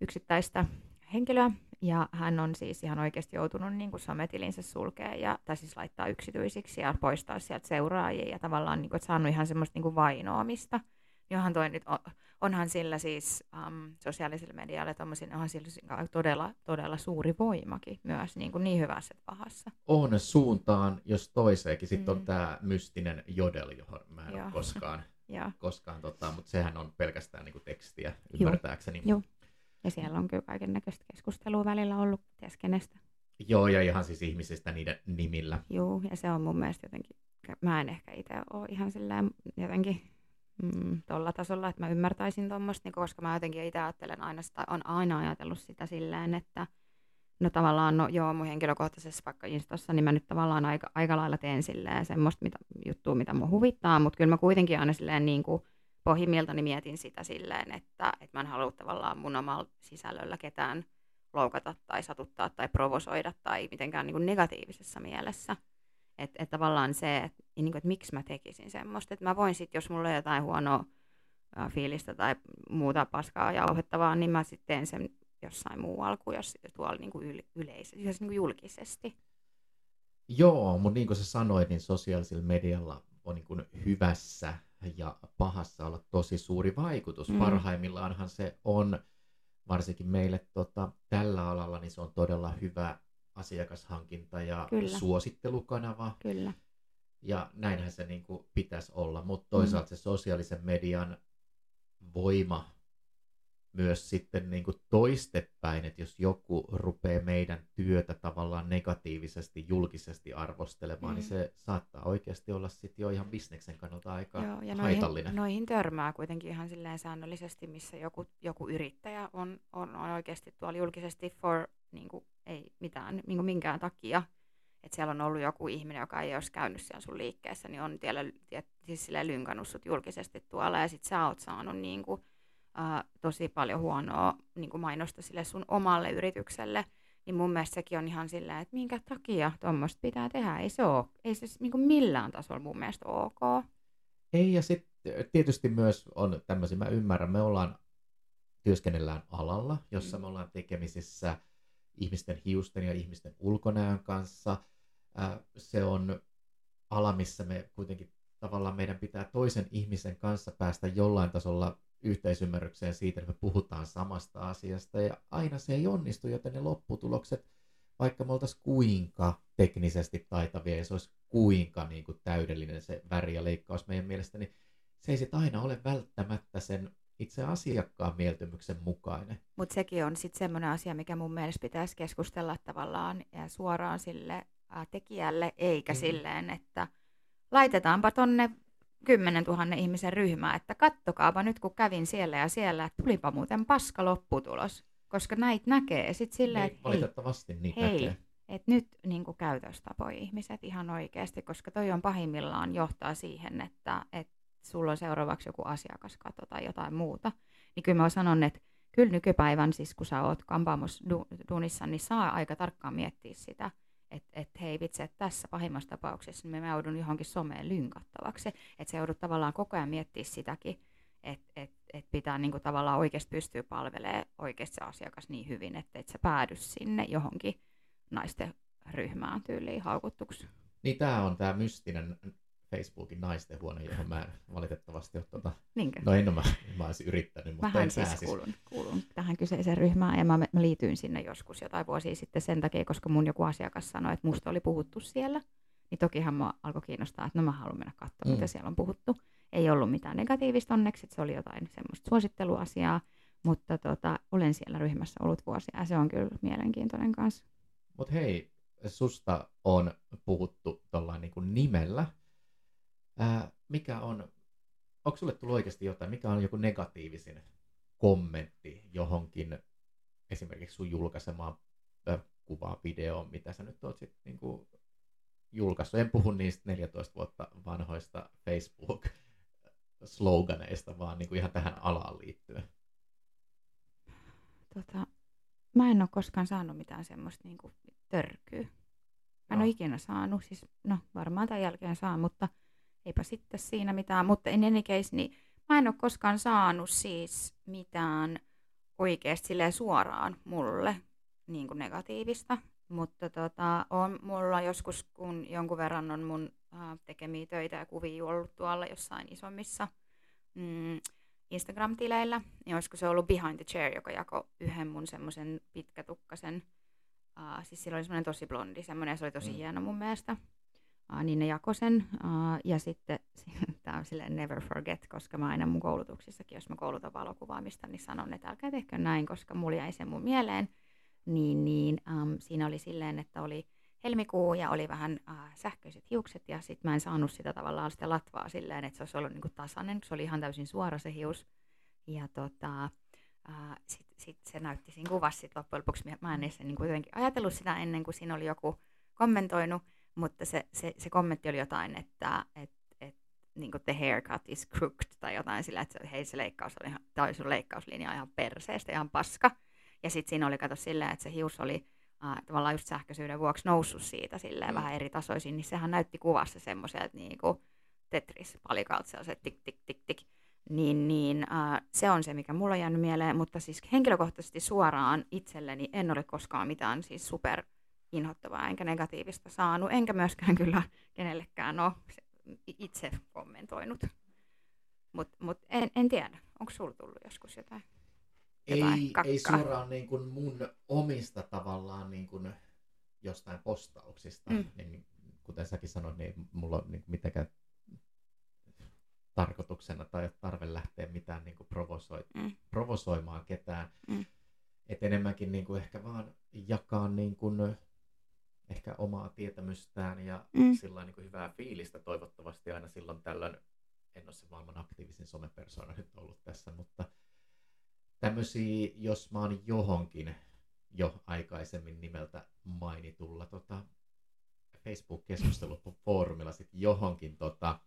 yksittäistä henkilöä. Ja hän on siis ihan oikeasti joutunut niin kuin sometilinsä sulkea, ja, tai siis laittaa yksityisiksi ja poistaa sieltä seuraajia ja tavallaan niin kuin, että saanut ihan semmoista niin kuin vainoamista. Johan toi nyt on, onhan sillä siis um, sosiaalisella medialla onhan sillä todella, todella suuri voimakin myös niin, kuin niin hyvässä että pahassa. On suuntaan, jos toiseenkin. Sitten mm. on tämä mystinen jodel, johon mä en Joo. ole koskaan, koskaan tota, mutta sehän on pelkästään niin kuin tekstiä, ymmärtääkseni. Joo. Ja siellä on kyllä kaiken näköistä keskustelua välillä ollut keskenestä. Joo, ja ihan siis ihmisistä niiden nimillä. Joo, ja se on mun mielestä jotenkin, mä en ehkä itse ole ihan silleen jotenkin mm, tuolla tasolla, että mä ymmärtäisin tuommoista, niin koska mä jotenkin itse ajattelen aina sitä, on aina ajatellut sitä silleen, että no tavallaan, no joo, mun henkilökohtaisessa vaikka Instassa, niin mä nyt tavallaan aika, aika lailla teen silleen semmoista mitä, juttua, mitä mua huvittaa, mutta kyllä mä kuitenkin aina silleen niin kuin pohjimmiltani mietin sitä silleen, että, että mä en halua tavallaan mun omalla sisällöllä ketään loukata tai satuttaa tai provosoida tai mitenkään niin kuin negatiivisessa mielessä. Että et tavallaan se, että niin että miksi mä tekisin semmoista. Että mä voin sitten, jos mulla on jotain huonoa fiilistä tai muuta paskaa jauhettavaa, niin mä sitten teen sen jossain muualla kuin jos tuolla niin kuin yleisesti, siis niin kuin julkisesti. Joo, mutta niin kuin sä sanoit, niin sosiaalisella medialla on niin kuin hyvässä ja pahassa olla tosi suuri vaikutus. Mm. Parhaimmillaanhan se on, varsinkin meille tota, tällä alalla, niin se on todella hyvä asiakashankinta ja Kyllä. suosittelukanava. Kyllä. Ja näinhän se niin kuin pitäisi olla, mutta toisaalta mm. se sosiaalisen median voima myös sitten niin kuin toistepäin, että jos joku rupeaa meidän työtä tavallaan negatiivisesti, julkisesti arvostelemaan, niin mm. niin se saattaa oikeasti olla sitten jo ihan bisneksen kannalta aika Joo, ja haitallinen. Noihin, noihin törmää kuitenkin ihan silleen säännöllisesti, missä joku, joku yrittäjä on, on, on oikeasti tuolla julkisesti for niin kuin, ei mitään, niin kuin minkään takia. Että siellä on ollut joku ihminen, joka ei olisi käynyt siellä sun liikkeessä, niin on tiellä, siis lynkannut sut julkisesti tuolla, ja sitten sä oot saanut niin kuin, ää, tosi paljon huonoa niin kuin mainosta sille sun omalle yritykselle, niin mun mielestä sekin on ihan silleen, että minkä takia tuommoista pitää tehdä. Ei se ole, ei se niin kuin millään tasolla mun mielestä ok. Ei, ja sitten tietysti myös on tämmöisiä, mä ymmärrän, me ollaan, työskennellään alalla, jossa mm. me ollaan tekemisissä ihmisten hiusten ja ihmisten ulkonäön kanssa. Se on ala, missä me kuitenkin tavallaan meidän pitää toisen ihmisen kanssa päästä jollain tasolla yhteisymmärrykseen siitä, että me puhutaan samasta asiasta ja aina se ei onnistu, joten ne lopputulokset, vaikka me oltaisiin kuinka teknisesti taitavia ja se olisi kuinka niin kuin täydellinen se väri ja leikkaus meidän mielestä, niin se ei sitten aina ole välttämättä sen itse asiakkaan mieltymyksen mukainen. Mutta sekin on sitten semmoinen asia, mikä mun mielestä pitäisi keskustella tavallaan ja suoraan sille tekijälle, eikä mm. silleen, että laitetaanpa tonne 10 000 ihmisen ryhmää, että kattokaapa nyt kun kävin siellä ja siellä, että tulipa muuten paska lopputulos, koska näitä näkee. Sitten silleen, niin, että valitettavasti hei, niitä hei, näkee. Et nyt niin käytöstapoi ihmiset ihan oikeasti, koska toi on pahimmillaan johtaa siihen, että, että sulla on seuraavaksi joku asiakaskato tai jotain muuta. Niin kyllä mä sanon, että kyllä nykypäivän, siis kun sä oot kampaamos duunissa, niin saa aika tarkkaan miettiä sitä, että et, hei vitsi, että tässä pahimmassa tapauksessa niin mä joudun johonkin someen lynkattavaksi. Että se joudut tavallaan koko ajan miettiä sitäkin, että et, et pitää niinku tavallaan oikeasti pystyä palvelemaan oikeasti se asiakas niin hyvin, että et sä päädy sinne johonkin naisten ryhmään tyyliin haukuttuksi. Niin tämä on tämä mystinen Facebookin naisten huone, johon mä en valitettavasti ole tuota... Niinkö? No en ole, mä, mä olisin yrittänyt, mutta Vähän en siis pääsis. kuulun, kuulun tähän kyseiseen ryhmään ja mä, mä liityin sinne joskus jotain vuosia sitten sen takia, koska mun joku asiakas sanoi, että musta oli puhuttu siellä. Niin tokihan mua alkoi kiinnostaa, että no mä haluan mennä katsomaan, mm. mitä siellä on puhuttu. Ei ollut mitään negatiivista onneksi, että se oli jotain semmoista suositteluasiaa, mutta tota, olen siellä ryhmässä ollut vuosia ja se on kyllä mielenkiintoinen kanssa. Mutta hei, susta on puhuttu tuollain niin nimellä, Ää, mikä on, onko sulle tullut oikeasti jotain, mikä on joku negatiivisin kommentti johonkin esimerkiksi sun julkaisemaan kuvaa, videoon, mitä sä nyt oot sitten niinku julkaissut. En puhu niistä 14 vuotta vanhoista Facebook-sloganeista, vaan niinku ihan tähän alaan liittyen. Tota, mä en ole koskaan saanut mitään semmoista niinku törkyä. Mä en no. ole ikinä saanut, siis no varmaan tämän jälkeen saa, mutta – eipä sitten siinä mitään. Mutta in any case, niin mä en ole koskaan saanut siis mitään oikeasti suoraan mulle niin kuin negatiivista. Mutta tota, on mulla joskus, kun jonkun verran on mun äh, tekemiä töitä ja kuvia ollut tuolla jossain isommissa mm, Instagram-tileillä, niin olisiko se ollut Behind the Chair, joka jako yhden mun semmoisen pitkätukkasen, äh, siis sillä oli semmoinen tosi blondi, semmoinen, se oli tosi mm. hieno mun mielestä niin ne jakoi sen. Ja sitten tämä on silleen never forget, koska mä aina mun koulutuksissakin, jos mä koulutan valokuvaamista, niin sanon, että älkää tehkö näin, koska mulla jäi se mun mieleen. Niin, niin um, siinä oli silleen, että oli helmikuu ja oli vähän äh, sähköiset hiukset ja sitten mä en saanut sitä tavallaan sitä latvaa silleen, että se olisi ollut niinku tasainen, se oli ihan täysin suora se hius. Ja tota, äh, sitten sit se näytti siinä kuvassa sit loppujen lopuksi, mä en edes niin jotenkin ajatellut sitä ennen kuin siinä oli joku kommentoinut, mutta se, se, se kommentti oli jotain, että et, et, niin the haircut is crooked tai jotain sillä, että hei se leikkaus oli ihan, tai sun leikkauslinja ihan perseestä, ihan paska. Ja sitten siinä oli kato silleen, että se hius oli äh, tavallaan just sähköisyyden vuoksi noussut siitä silleen mm. vähän eri tasoisin, niin sehän näytti kuvassa semmoiselta niin kuin Tetris-palikalta sellaiset tik tik tik tik. Niin, niin äh, se on se, mikä mulla on jäänyt mieleen, mutta siis henkilökohtaisesti suoraan itselleni en ole koskaan mitään siis super inhottavaa enkä negatiivista saanut, enkä myöskään kyllä kenellekään ole itse kommentoinut. Mutta mut en, en tiedä, onko sulla tullut joskus jotain? ei, ei suoraan niin kuin mun omista tavallaan niin kuin jostain postauksista, mm. niin kuten säkin sanoit, niin mulla on niin mitenkään tarkoituksena tai tarve lähteä mitään niin kuin provosoi, mm. provosoimaan ketään. Mm. Et enemmänkin niin kuin ehkä vaan jakaa niin kuin ehkä omaa tietämystään ja mm. sillä niin hyvää fiilistä toivottavasti aina silloin tällöin. En ole se maailman aktiivisin somepersona nyt ollut tässä, mutta tämmöisiä, jos mä oon johonkin jo aikaisemmin nimeltä mainitulla tota, Facebook-keskustelufoorumilla sitten johonkin tota,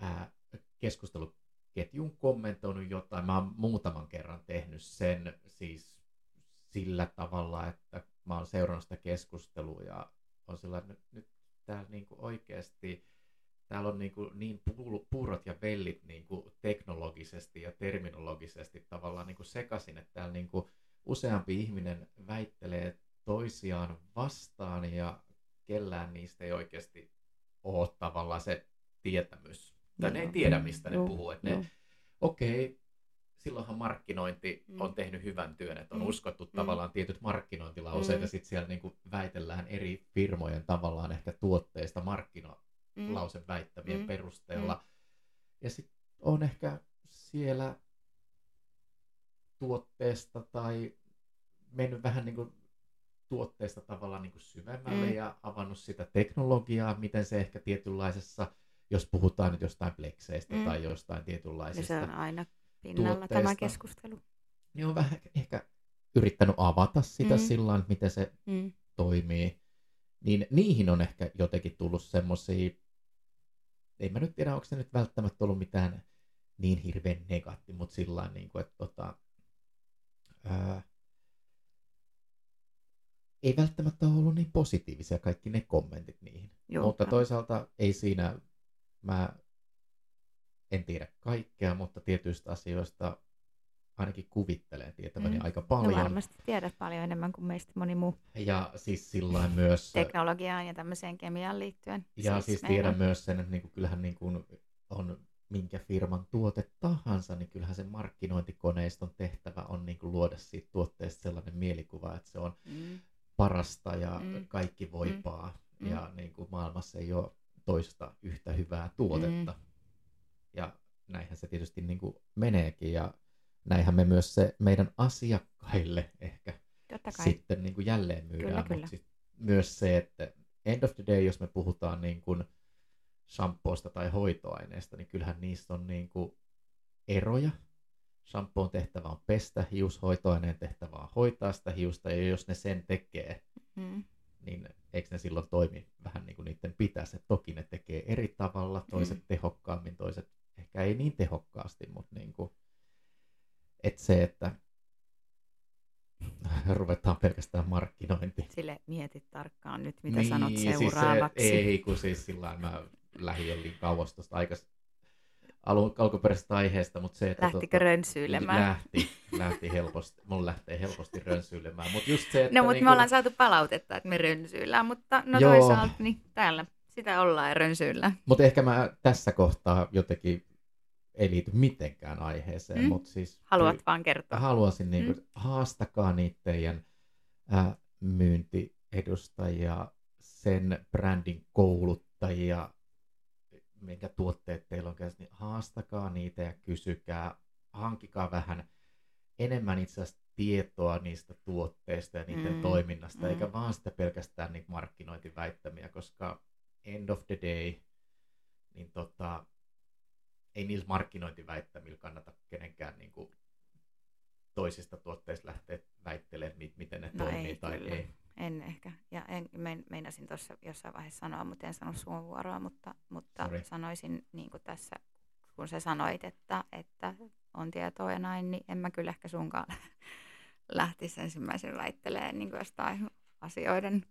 ää, keskusteluketjun kommentoinut jotain. Mä oon muutaman kerran tehnyt sen siis sillä tavalla, että mä oon seurannut sitä keskustelua ja on sillä että nyt, nyt täällä niinku oikeasti täällä on niin, kuin niin puurot ja vellit niin kuin teknologisesti ja terminologisesti tavallaan niin kuin sekaisin, että täällä niin kuin useampi ihminen väittelee toisiaan vastaan ja kellään niistä ei oikeasti ole tavallaan se tietämys. Tai no, ne ei tiedä, mistä no, ne puhuu. Että no. okei, okay, silloinhan markkinointi mm. on tehnyt hyvän työn, että on mm. uskottu mm. tavallaan tietyt markkinointilauseet mm. ja sitten siellä niin kuin väitellään eri firmojen tavallaan ehkä tuotteista markkino mm. lauseväittämien mm. perusteella. Mm. Ja sitten on ehkä siellä tuotteesta tai mennyt vähän niin kuin tuotteesta tavallaan niin kuin syvemmälle mm. ja avannut sitä teknologiaa, miten se ehkä tietynlaisessa, jos puhutaan nyt jostain plekseistä mm. tai jostain tietynlaisista ja se on aina pinnalla tämä keskustelu. Niin on vähän ehkä yrittänyt avata sitä mm. sillä miten se mm. toimii. Niin niihin on ehkä jotenkin tullut semmoisia ei mä nyt tiedä, onko se nyt välttämättä ollut mitään niin hirveän negatti, mutta sillä niin kuin, että tota, ää, ei välttämättä ole ollut niin positiivisia kaikki ne kommentit niihin. Joo, mutta toisaalta ei siinä, mä en tiedä kaikkea, mutta tietyistä asioista ainakin kuvittelen tietäväni mm. aika paljon. No varmasti tiedät paljon enemmän kuin meistä moni muu. Ja siis sillä myös... Teknologiaan ja tämmöiseen kemiaan liittyen. Ja siis, siis tiedän myös sen, että niinku, kyllähän niinku on minkä firman tuote tahansa, niin kyllähän se markkinointikoneiston tehtävä on niinku luoda siitä tuotteesta sellainen mielikuva, että se on mm. parasta ja mm. kaikki voipaa. Mm. Ja mm. niinku maailmassa ei ole toista yhtä hyvää tuotetta. Mm. Ja näinhän se tietysti niinku meneekin. Ja näinhän me myös se meidän asiakkaille ehkä sitten niin kuin jälleen myydään. Kyllä, kyllä. myös se, että end of the day, jos me puhutaan niin kuin shampoosta tai hoitoaineesta, niin kyllähän niistä on niin kuin eroja. Shampoon tehtävä on pestä hiushoitoaineen tehtävä on hoitaa sitä hiusta, ja jos ne sen tekee, mm. niin eikö ne silloin toimi vähän niin kuin niiden pitäisi. Et toki ne tekee eri tavalla, toiset mm. tehokkaammin, toiset ehkä ei niin tehokkaasti, mutta niin kuin että se, että ruvetaan pelkästään markkinointi. Sille mietit tarkkaan nyt, mitä niin, sanot seuraavaksi. Siis se, ei, kun siis sillä mä lähdin niin kauas tuosta aikas, alun, alkuperäisestä aiheesta, mutta se, että... Lähtikö tota, rönsyilemään? Lähti, lähti helposti, mun lähtee helposti rönsyilemään, mutta just se, että... No, mutta niin me kun... ollaan saatu palautetta, että me rönsyillään, mutta no Joo. toisaalta niin täällä sitä ollaan ja rönsyillä. Mutta ehkä mä tässä kohtaa jotenkin ei liity mitenkään aiheeseen, mm. mutta siis... Haluat ky- vaan kertoa. Haluaisin, niin kuin, mm. haastakaa niitä teidän äh, myyntiedustajia, sen brändin kouluttajia, minkä tuotteet teillä on käsissä, niin haastakaa niitä ja kysykää, hankikaa vähän enemmän itse asiassa tietoa niistä tuotteista ja niiden Mm, toiminnasta, mm. eikä vaan sitä pelkästään niitä markkinointiväittämiä, koska end of the day, niin tota, ei niillä markkinointiväittämillä kannata kenenkään niin kuin, toisista tuotteista lähteä väittelemään, mi- miten ne No toimii ei tai kyllä. ei. En ehkä. Ja en, mein, meinasin tuossa jossain vaiheessa sanoa, mutta en sano sun vuoroa, mutta, mutta sanoisin niin kuin tässä, kun sä sanoit, että, että on tietoa ja näin, niin en mä kyllä ehkä sunkaan lähtisi ensimmäisen väittelemään niin kuin jostain asioiden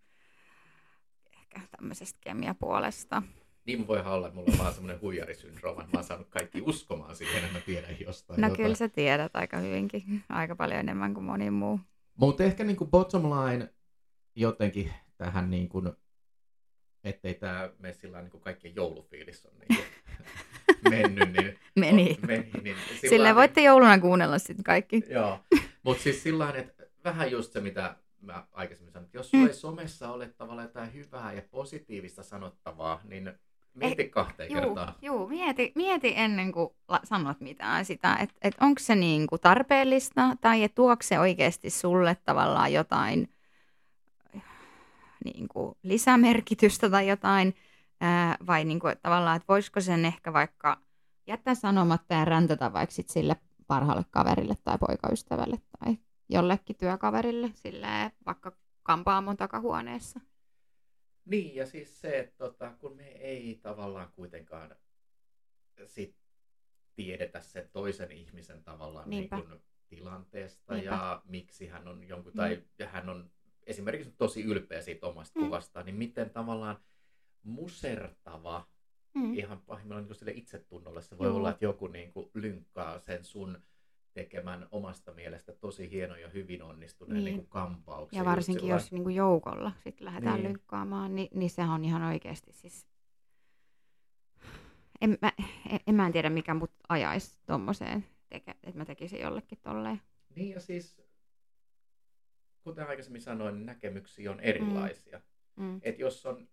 ehkä tämmöisestä kemiapuolesta. Niin voi olla, että mulla on vaan semmoinen huijarisyndrooma, että mä oon saanut kaikki uskomaan siihen, että mä tiedän jostain. No jotain. kyllä sä tiedät aika hyvinkin, aika paljon enemmän kuin moni muu. Mutta ehkä niin kuin bottom line jotenkin tähän, niin kuin, ettei tämä mene sillä niin kuin kaikkien joulufiilis on niin mennyt. Niin, Meni. On, meni niin, sillä Silleen voitte jouluna kuunnella sitten kaikki. Joo, mutta siis sillä että vähän just se, mitä mä aikaisemmin sanoin, että jos sulla Mm. ei somessa ole tavallaan jotain hyvää ja positiivista sanottavaa, niin mieti Eh, kahteen Juu, kertaan. juu mieti, mieti ennen kuin la- sanot mitään sitä, että et onko se niinku tarpeellista tai et tuoko se oikeasti sulle tavallaan jotain niinku lisämerkitystä tai jotain, ää, vai niinku, et tavallaan, että voisiko sen ehkä vaikka jättää sanomatta ja räntätä vaikka sit sille parhaalle kaverille tai poikaystävälle tai jollekin työkaverille silleen, vaikka kampaamon takahuoneessa. Niin, ja siis se, että tota, kun me ei tavallaan kuitenkaan sit tiedetä sen toisen ihmisen tavallaan niin kuin tilanteesta Niinpä. ja miksi hän on jonkun, tai ja hän on esimerkiksi tosi ylpeä siitä omasta Mm. kuvastaan, niin miten tavallaan musertava Mm. ihan pahimmillaan niin sille itsetunnolle se voi Juu. olla, että joku niin kuin lynkkaa sen sun tekemän omasta mielestä tosi hieno ja hyvin onnistuneen Niin. niin. Kuin kampauksen. Ja varsinkin sillä jos niin kuin joukolla sit lähdetään Niin. niin. lynkkaamaan, niin, niin se on ihan oikeasti siis... En mä, en, en mä en tiedä, mikä mut ajaisi tommoseen, teke, että mä tekisin jollekin tolleen. Niin ja siis, kuten aikaisemmin sanoin, niin näkemyksiä on erilaisia. Mm. Mm. Et jos on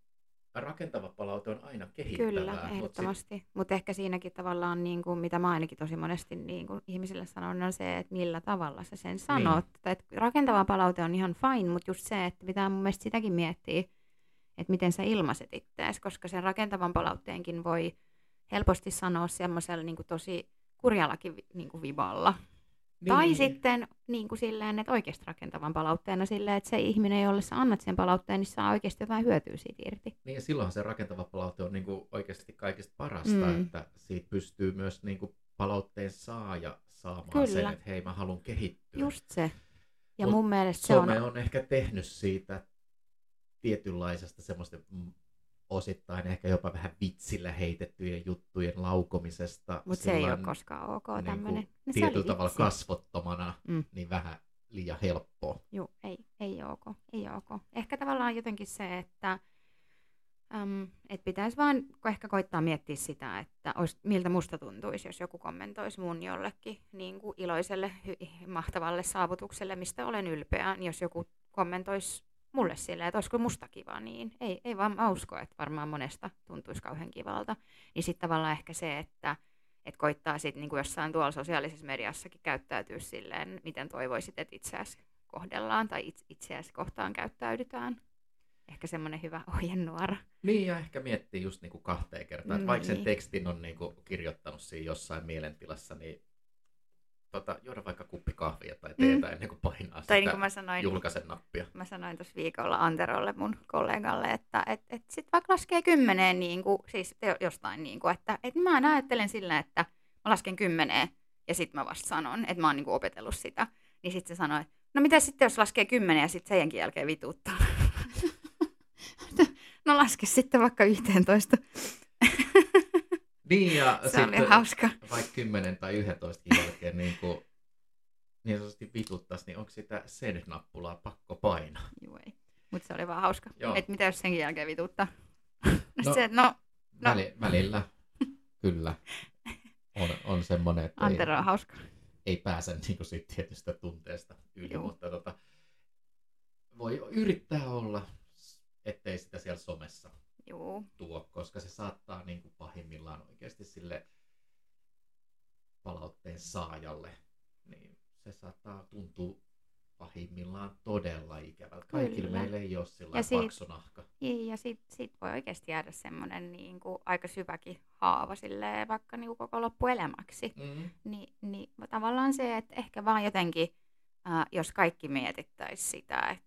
rakentava palaute on aina kehittävää. Kyllä, mut sit- ehdottomasti. Mutta ehkä siinäkin tavallaan, niin kuin, mitä mä ainakin tosi monesti niin kuin ihmisille sanon, on se, että millä tavalla sä sen sanot. Niin. Et rakentava palaute on ihan fine, mutta just se, että pitää mun mielestä sitäkin miettiä, että miten sä ilmaiset ittees, koska sen rakentavan palautteenkin voi helposti sanoa semmoisella niin kuin tosi kurjallakin niin kuin viballa. Niin. Tai sitten niin kuin silleen, että oikeasti rakentavan palautteena silleen, että se ihminen, jolle sä annat sen palautteen, niin saa oikeasti jotain hyötyä siitä irti. Niin ja silloinhan se rakentava palaute on niin kuin oikeasti kaikista parasta, Mm. että siitä pystyy myös niin kuin palautteen saaja saamaan Kyllä. sen, että hei mä haluan kehittyä. Just se. Ja Mut mun mielestä se on... On ehkä tehnyt siitä tietynlaisesta semmoista mm, osittain ehkä jopa vähän vitsillä heitettyjen juttujen laukomisesta. Mutta se ei ole koskaan ok niinku tämmöinen. No, tietyllä tavalla vitsi. kasvottomana, Mm. niin vähän liian helppoa. Joo, ei, ei ole ok. Ei ole ok. Ehkä tavallaan jotenkin se, että äm, et pitäisi vaan ehkä koittaa miettiä sitä, että ois, miltä musta tuntuisi, jos joku kommentoisi mun jollekin niin kuin iloiselle, hy- mahtavalle saavutukselle, mistä olen ylpeä, niin jos joku kommentoisi mulle silleen, että olisiko musta kiva, niin ei, ei vaan mä usko, että varmaan monesta tuntuisi kauhean kivalta. Niin sitten tavallaan ehkä se, että et koittaa sitten niin jossain tuolla sosiaalisessa mediassakin käyttäytyä silleen, miten toivoisit, että itseäsi kohdellaan tai it- itseäsi kohtaan käyttäydytään. Ehkä semmoinen hyvä ohjenuora. Niin, ja ehkä miettii just niinku kahteen kertaan, että vaikka sen Niin. tekstin on niinku kirjoittanut siinä jossain mielentilassa, niin tota, juoda vaikka kuppi kahvia tai teetä mm. ennen kuin painaa Tai sitä niin kuin mä sanoin, julkaisen nappia. mä sanoin tuossa viikolla Anterolle mun kollegalle, että et, et sit vaikka laskee kymmeneen, niin kuin, siis jostain, niin kuin, että et mä ajattelen sillä, että mä lasken kymmeneen ja sitten mä vasta sanon, että mä oon niin kuin opetellut sitä. Niin sitten se sanoi, että no mitä sitten jos laskee kymmenen ja sitten sen jälkeen vituttaa. no laske sitten vaikka 11. Niin, ja Se sitten oli hauska. vaikka 10 tai 11 jälkeen niin kuin, niin sanotusti vituttaisi, niin onko sitä send-nappulaa pakko painaa? Joo ei. Mutta se oli vaan hauska. Että mitä jos senkin jälkeen vituttaa? No, se, no, No. Väli, välillä, kyllä. On, on semmoinen, että ei, Antero on hauska. ei pääse niin kuin siitä tietystä tunteesta yli, Joo. mutta tota, voi yrittää olla, ettei sitä siellä somessa Joo. tuo, koska se saattaa niin kuin pahimmillaan oikeasti sille palautteen saajalle, niin se saattaa tuntua pahimmillaan todella ikävältä. Kaikille Kyllä. meillä ei ole sillä Ja sit- paksu nahka. Niin, Ja sit, sit voi oikeasti jäädä semmoinen niin kuin, aika syväkin haava silleen, vaikka niin kuin koko loppuelämäksi. Mm. Ni, niin tavallaan se, että ehkä vaan jotenkin, ää, jos kaikki mietittäisiin sitä, että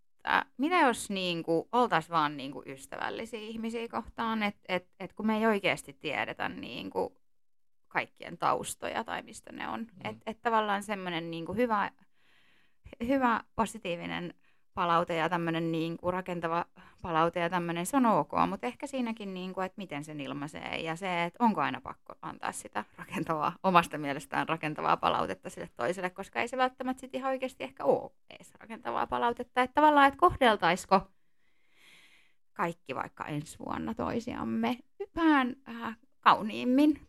mitä jos niin kuin, oltaisiin vaan niin kuin, ystävällisiä ihmisiä kohtaan, että et, et, kun me ei oikeasti tiedetä niin kuin, kaikkien taustoja tai mistä ne on. Mm. Mm. Että et tavallaan semmoinen niin kuin, hyvä, hyvä positiivinen palaute ja tämmöinen niin kuin rakentava palaute ja tämmöinen, se on ok, mutta ehkä siinäkin, niin kuin, että miten sen ilmaisee ja se, että onko aina pakko antaa sitä rakentavaa, omasta mielestään rakentavaa palautetta sille toiselle, koska ei se välttämättä sitten ihan oikeasti ehkä ole edes rakentavaa palautetta, että tavallaan, että kohdeltaisiko kaikki vaikka ensi vuonna toisiamme vähän äh, kauniimmin.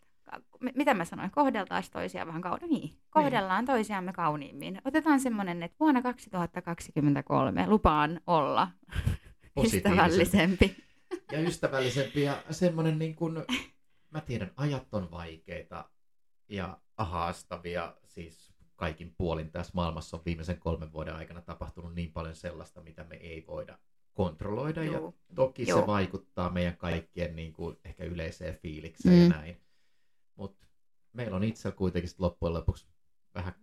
Mitä mä sanoin? Kohdeltaisiin toisiaan vähän kauniimmin. Niin. Kohdellaan toisiamme kauniimmin. Otetaan semmoinen, että vuonna 2023 lupaan olla ystävällisempi. Ja ystävällisempi ja semmoinen niin kuin, mä tiedän, ajat on vaikeita ja haastavia, siis kaikin puolin tässä maailmassa on viimeisen kolmen vuoden aikana tapahtunut niin paljon sellaista, mitä me ei voida kontrolloida ja Juu. toki Joo. se vaikuttaa meidän kaikkien niin kuin, ehkä yleiseen fiilikseen mm. ja näin. Mutta meillä on itse kuitenkin sit loppujen lopuksi vähän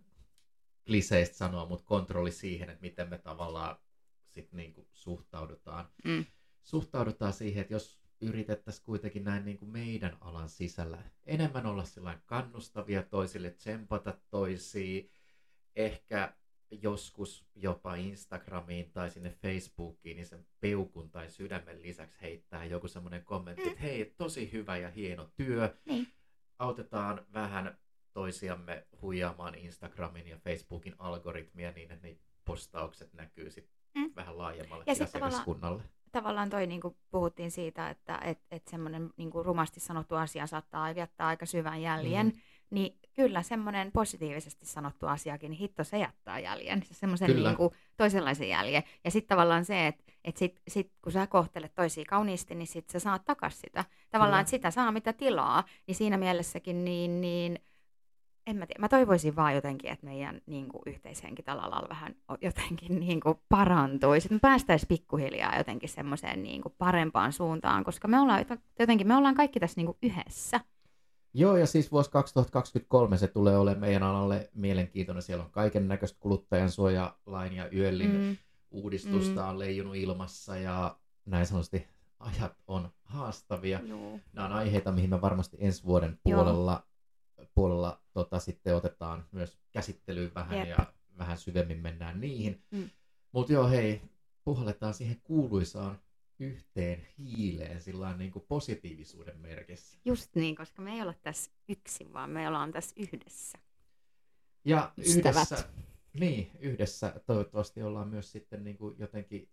kliseistä sanoa, mutta kontrolli siihen, että miten me tavallaan sit niin kuin suhtaudutaan. Mm. Suhtaudutaan siihen, että jos yritettäisiin kuitenkin näin niin kuin meidän alan sisällä enemmän olla kannustavia toisille, tsempata toisia, ehkä joskus jopa Instagramiin tai sinne Facebookiin, niin sen peukun tai sydämen lisäksi heittää joku semmoinen kommentti, Mm. että hei, tosi hyvä ja hieno työ. Niin. Autetaan vähän toisiamme huijaamaan Instagramin ja Facebookin algoritmia niin, että ne postaukset näkyy sit Mm. vähän laajemmalle Ja sit tavallaan- asiakaskunnalle. Tavallaan toi niin kuin puhuttiin siitä, että et, et semmoinen niin rumasti sanottu asia saattaa jättää aika syvän jäljen. Mm. Niin kyllä semmoinen positiivisesti sanottu asiakin, niin hitto se jättää jäljen. Se semmoisen niin kuin, toisenlaisen jäljen. Ja sitten tavallaan se, että et sit, sit, kun sä kohtelet toisia kauniisti, niin sit sä saat takas sitä. Tavallaan, Kyllä. että sitä saa mitä tilaa. Niin siinä mielessäkin, niin, niin en mä tiedä. Mä toivoisin vaan jotenkin, että meidän niin kuin, yhteishenki tällä alalla vähän jotenkin niin kuin, parantuisi. Että me päästäisiin pikkuhiljaa jotenkin semmoiseen niin kuin, parempaan suuntaan, koska me ollaan jotenkin, me ollaan kaikki tässä niin kuin, yhdessä. Joo, ja siis vuosi 2023 se tulee olemaan meidän alalle mielenkiintoinen. Siellä on kaiken näköistä kuluttajansuojalain ja yöllin mm. Mm, uudistusta on leijunut ilmassa ja näin sanotusti ajat on haastavia. juu. Nämä on aiheita, mihin me varmasti ensi vuoden Joo. puolella, puolella tota, sitten otetaan myös käsittelyyn vähän Jep. ja vähän syvemmin mennään niihin. Mm. Mutta joo, hei, puhalletaan siihen kuuluisaan yhteen hiileen sillä niin kuin positiivisuuden merkissä. Just niin, koska me ei olla tässä yksin, vaan me ollaan tässä yhdessä. Ja Ystävät. yhdessä, niin, yhdessä toivottavasti ollaan myös sitten niin kuin jotenkin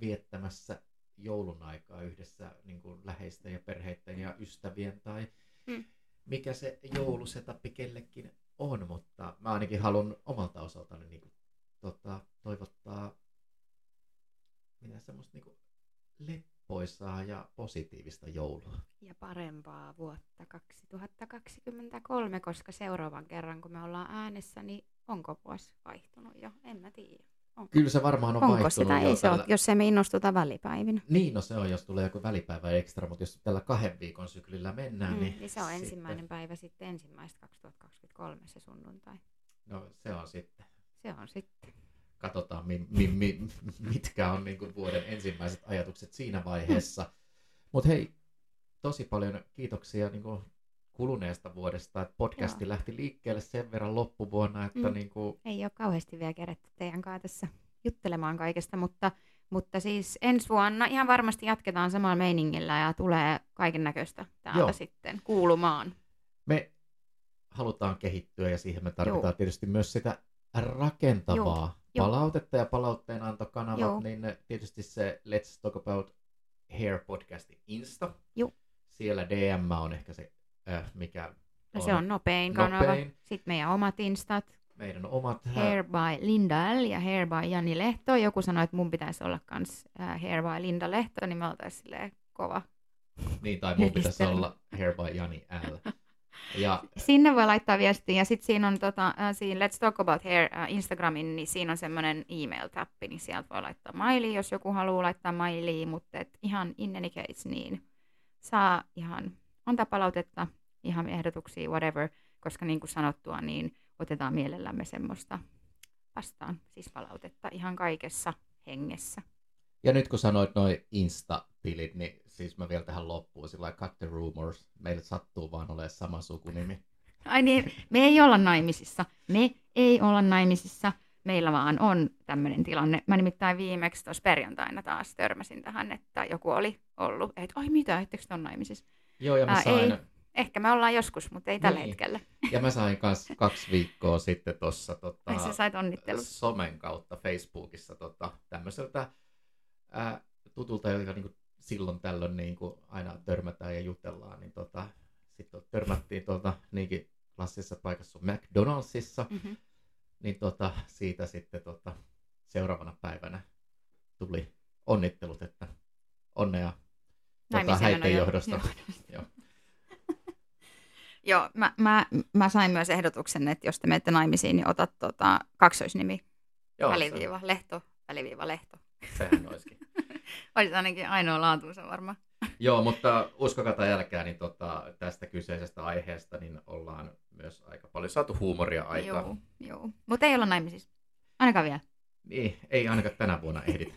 viettämässä joulun aikaa yhdessä niin kuin läheisten ja perheiden ja ystävien tai Mm. mikä se joulusetappi kellekin on, mutta mä ainakin haluan omalta osaltani niin kuin, tota, toivottaa mitä semmoista niin kuin leppoisaa ja positiivista joulua. Ja parempaa vuotta 2023, koska seuraavan kerran, kun me ollaan äänessä, niin onko vuosi vaihtunut jo? En mä tiedä. Onko, Kyllä se varmaan on onko vaihtunut sitä? jo Ei se tällä... ole, jos emme innostuta välipäivinä. Niin, no se on, jos tulee joku välipäivä ekstra, mutta jos tällä kahden viikon syklillä mennään, Mm, niin, niin se on sitten- ensimmäinen päivä sitten ensimmäistä 2023 se sunnuntai. No se on sitten. Se on sitten. Katsotaan, mi, mi, mi, mitkä on niin kuin vuoden ensimmäiset ajatukset siinä vaiheessa. Mutta hei, tosi paljon kiitoksia niin kuin kuluneesta vuodesta. että podcasti Joo. lähti liikkeelle sen verran loppuvuonna, että Mm. niin kuin, Ei ole kauheasti vielä keretty teidän kanssa tässä juttelemaan kaikesta, mutta, mutta siis ensi vuonna ihan varmasti jatketaan samalla meiningillä ja tulee kaiken näköistä täältä Joo. sitten kuulumaan. me halutaan kehittyä ja siihen me tarvitaan Joo. tietysti myös sitä rakentavaa Joo. Palautetta ja palautteen-antokanavat, Joo. niin tietysti se Let's Talk About Hair podcastin Insta. Joo. Siellä DM on ehkä se, äh, mikä No se on nopein kanava. Nopein. Sitten meidän omat instat, meidän omat äh, Hair by Linda L ja Hair by Jani Lehto. Joku sanoi, että mun pitäisi olla kans äh, Hair by Linda Lehto, niin me oltaisiin kova. niin, tai mun pitäisi olla Hair by Jani L. Ja, Sinne voi laittaa viestiä ja sitten siinä on tota, äh, siinä Let's Talk About Hair äh, Instagramin, niin siinä on semmoinen email-täppi, niin sieltä voi laittaa mailia, jos joku haluaa laittaa mailia, mutta et ihan in any case, niin saa ihan antaa palautetta, ihan ehdotuksia, whatever, koska niin kuin sanottua, niin otetaan mielellämme semmoista vastaan, siis palautetta ihan kaikessa hengessä. Ja nyt kun sanoit noin Insta-tilit, niin siis mä vielä tähän loppuun sillä cut the rumors. Meille sattuu vaan olemaan sama sukunimi. Ai niin, me ei olla naimisissa. Me ei olla naimisissa. Meillä vaan on tämmöinen tilanne. Mä nimittäin viimeksi tuossa perjantaina taas törmäsin tähän, että joku oli ollut, että ai mitä, ettekö te on naimisissa? Joo, ja mä Ää, sain, ei. Ehkä me ollaan joskus, mutta ei tällä Niin. hetkellä. ja mä sain kans kaksi viikkoa sitten tuossa tota, Ai sä sait onnittelut. somen kautta Facebookissa tota, tämmöiseltä ää, tutulta, joka niinku silloin tällöin niinku aina törmätään ja jutellaan, niin tota, sitten törmättiin tuolta niinkin klassisessa paikassa kuin McDonaldsissa, Mm-hmm. niin tota, siitä sitten tota, seuraavana päivänä tuli onnittelut, että onnea tota, häiden johdosta. Joo. Joo. Mä, mä, mä, sain myös ehdotuksen, että jos te menette naimisiin, niin otat tota, kaksoisnimi, Joo, väliviiva, lehto, väliviiva, lehto. Se, sehän olisikin. Olisi ainakin ainoa laatuunsa varmaan. Joo, mutta uskokaa tai älkää, niin tota, tästä kyseisestä aiheesta niin ollaan myös aika paljon saatu huumoria aikaan. Joo, joo. Mutta ei olla naimisissa. Ainakaan vielä. Niin, ei ainakaan tänä vuonna ehditä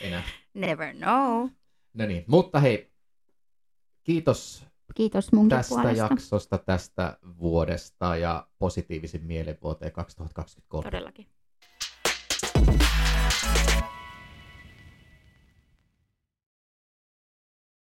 enää. Never know. No niin, mutta hei, kiitos Kiitos munkin tästä puolesta. jaksosta, tästä vuodesta ja positiivisin mielen vuoteen 2023. Todellakin.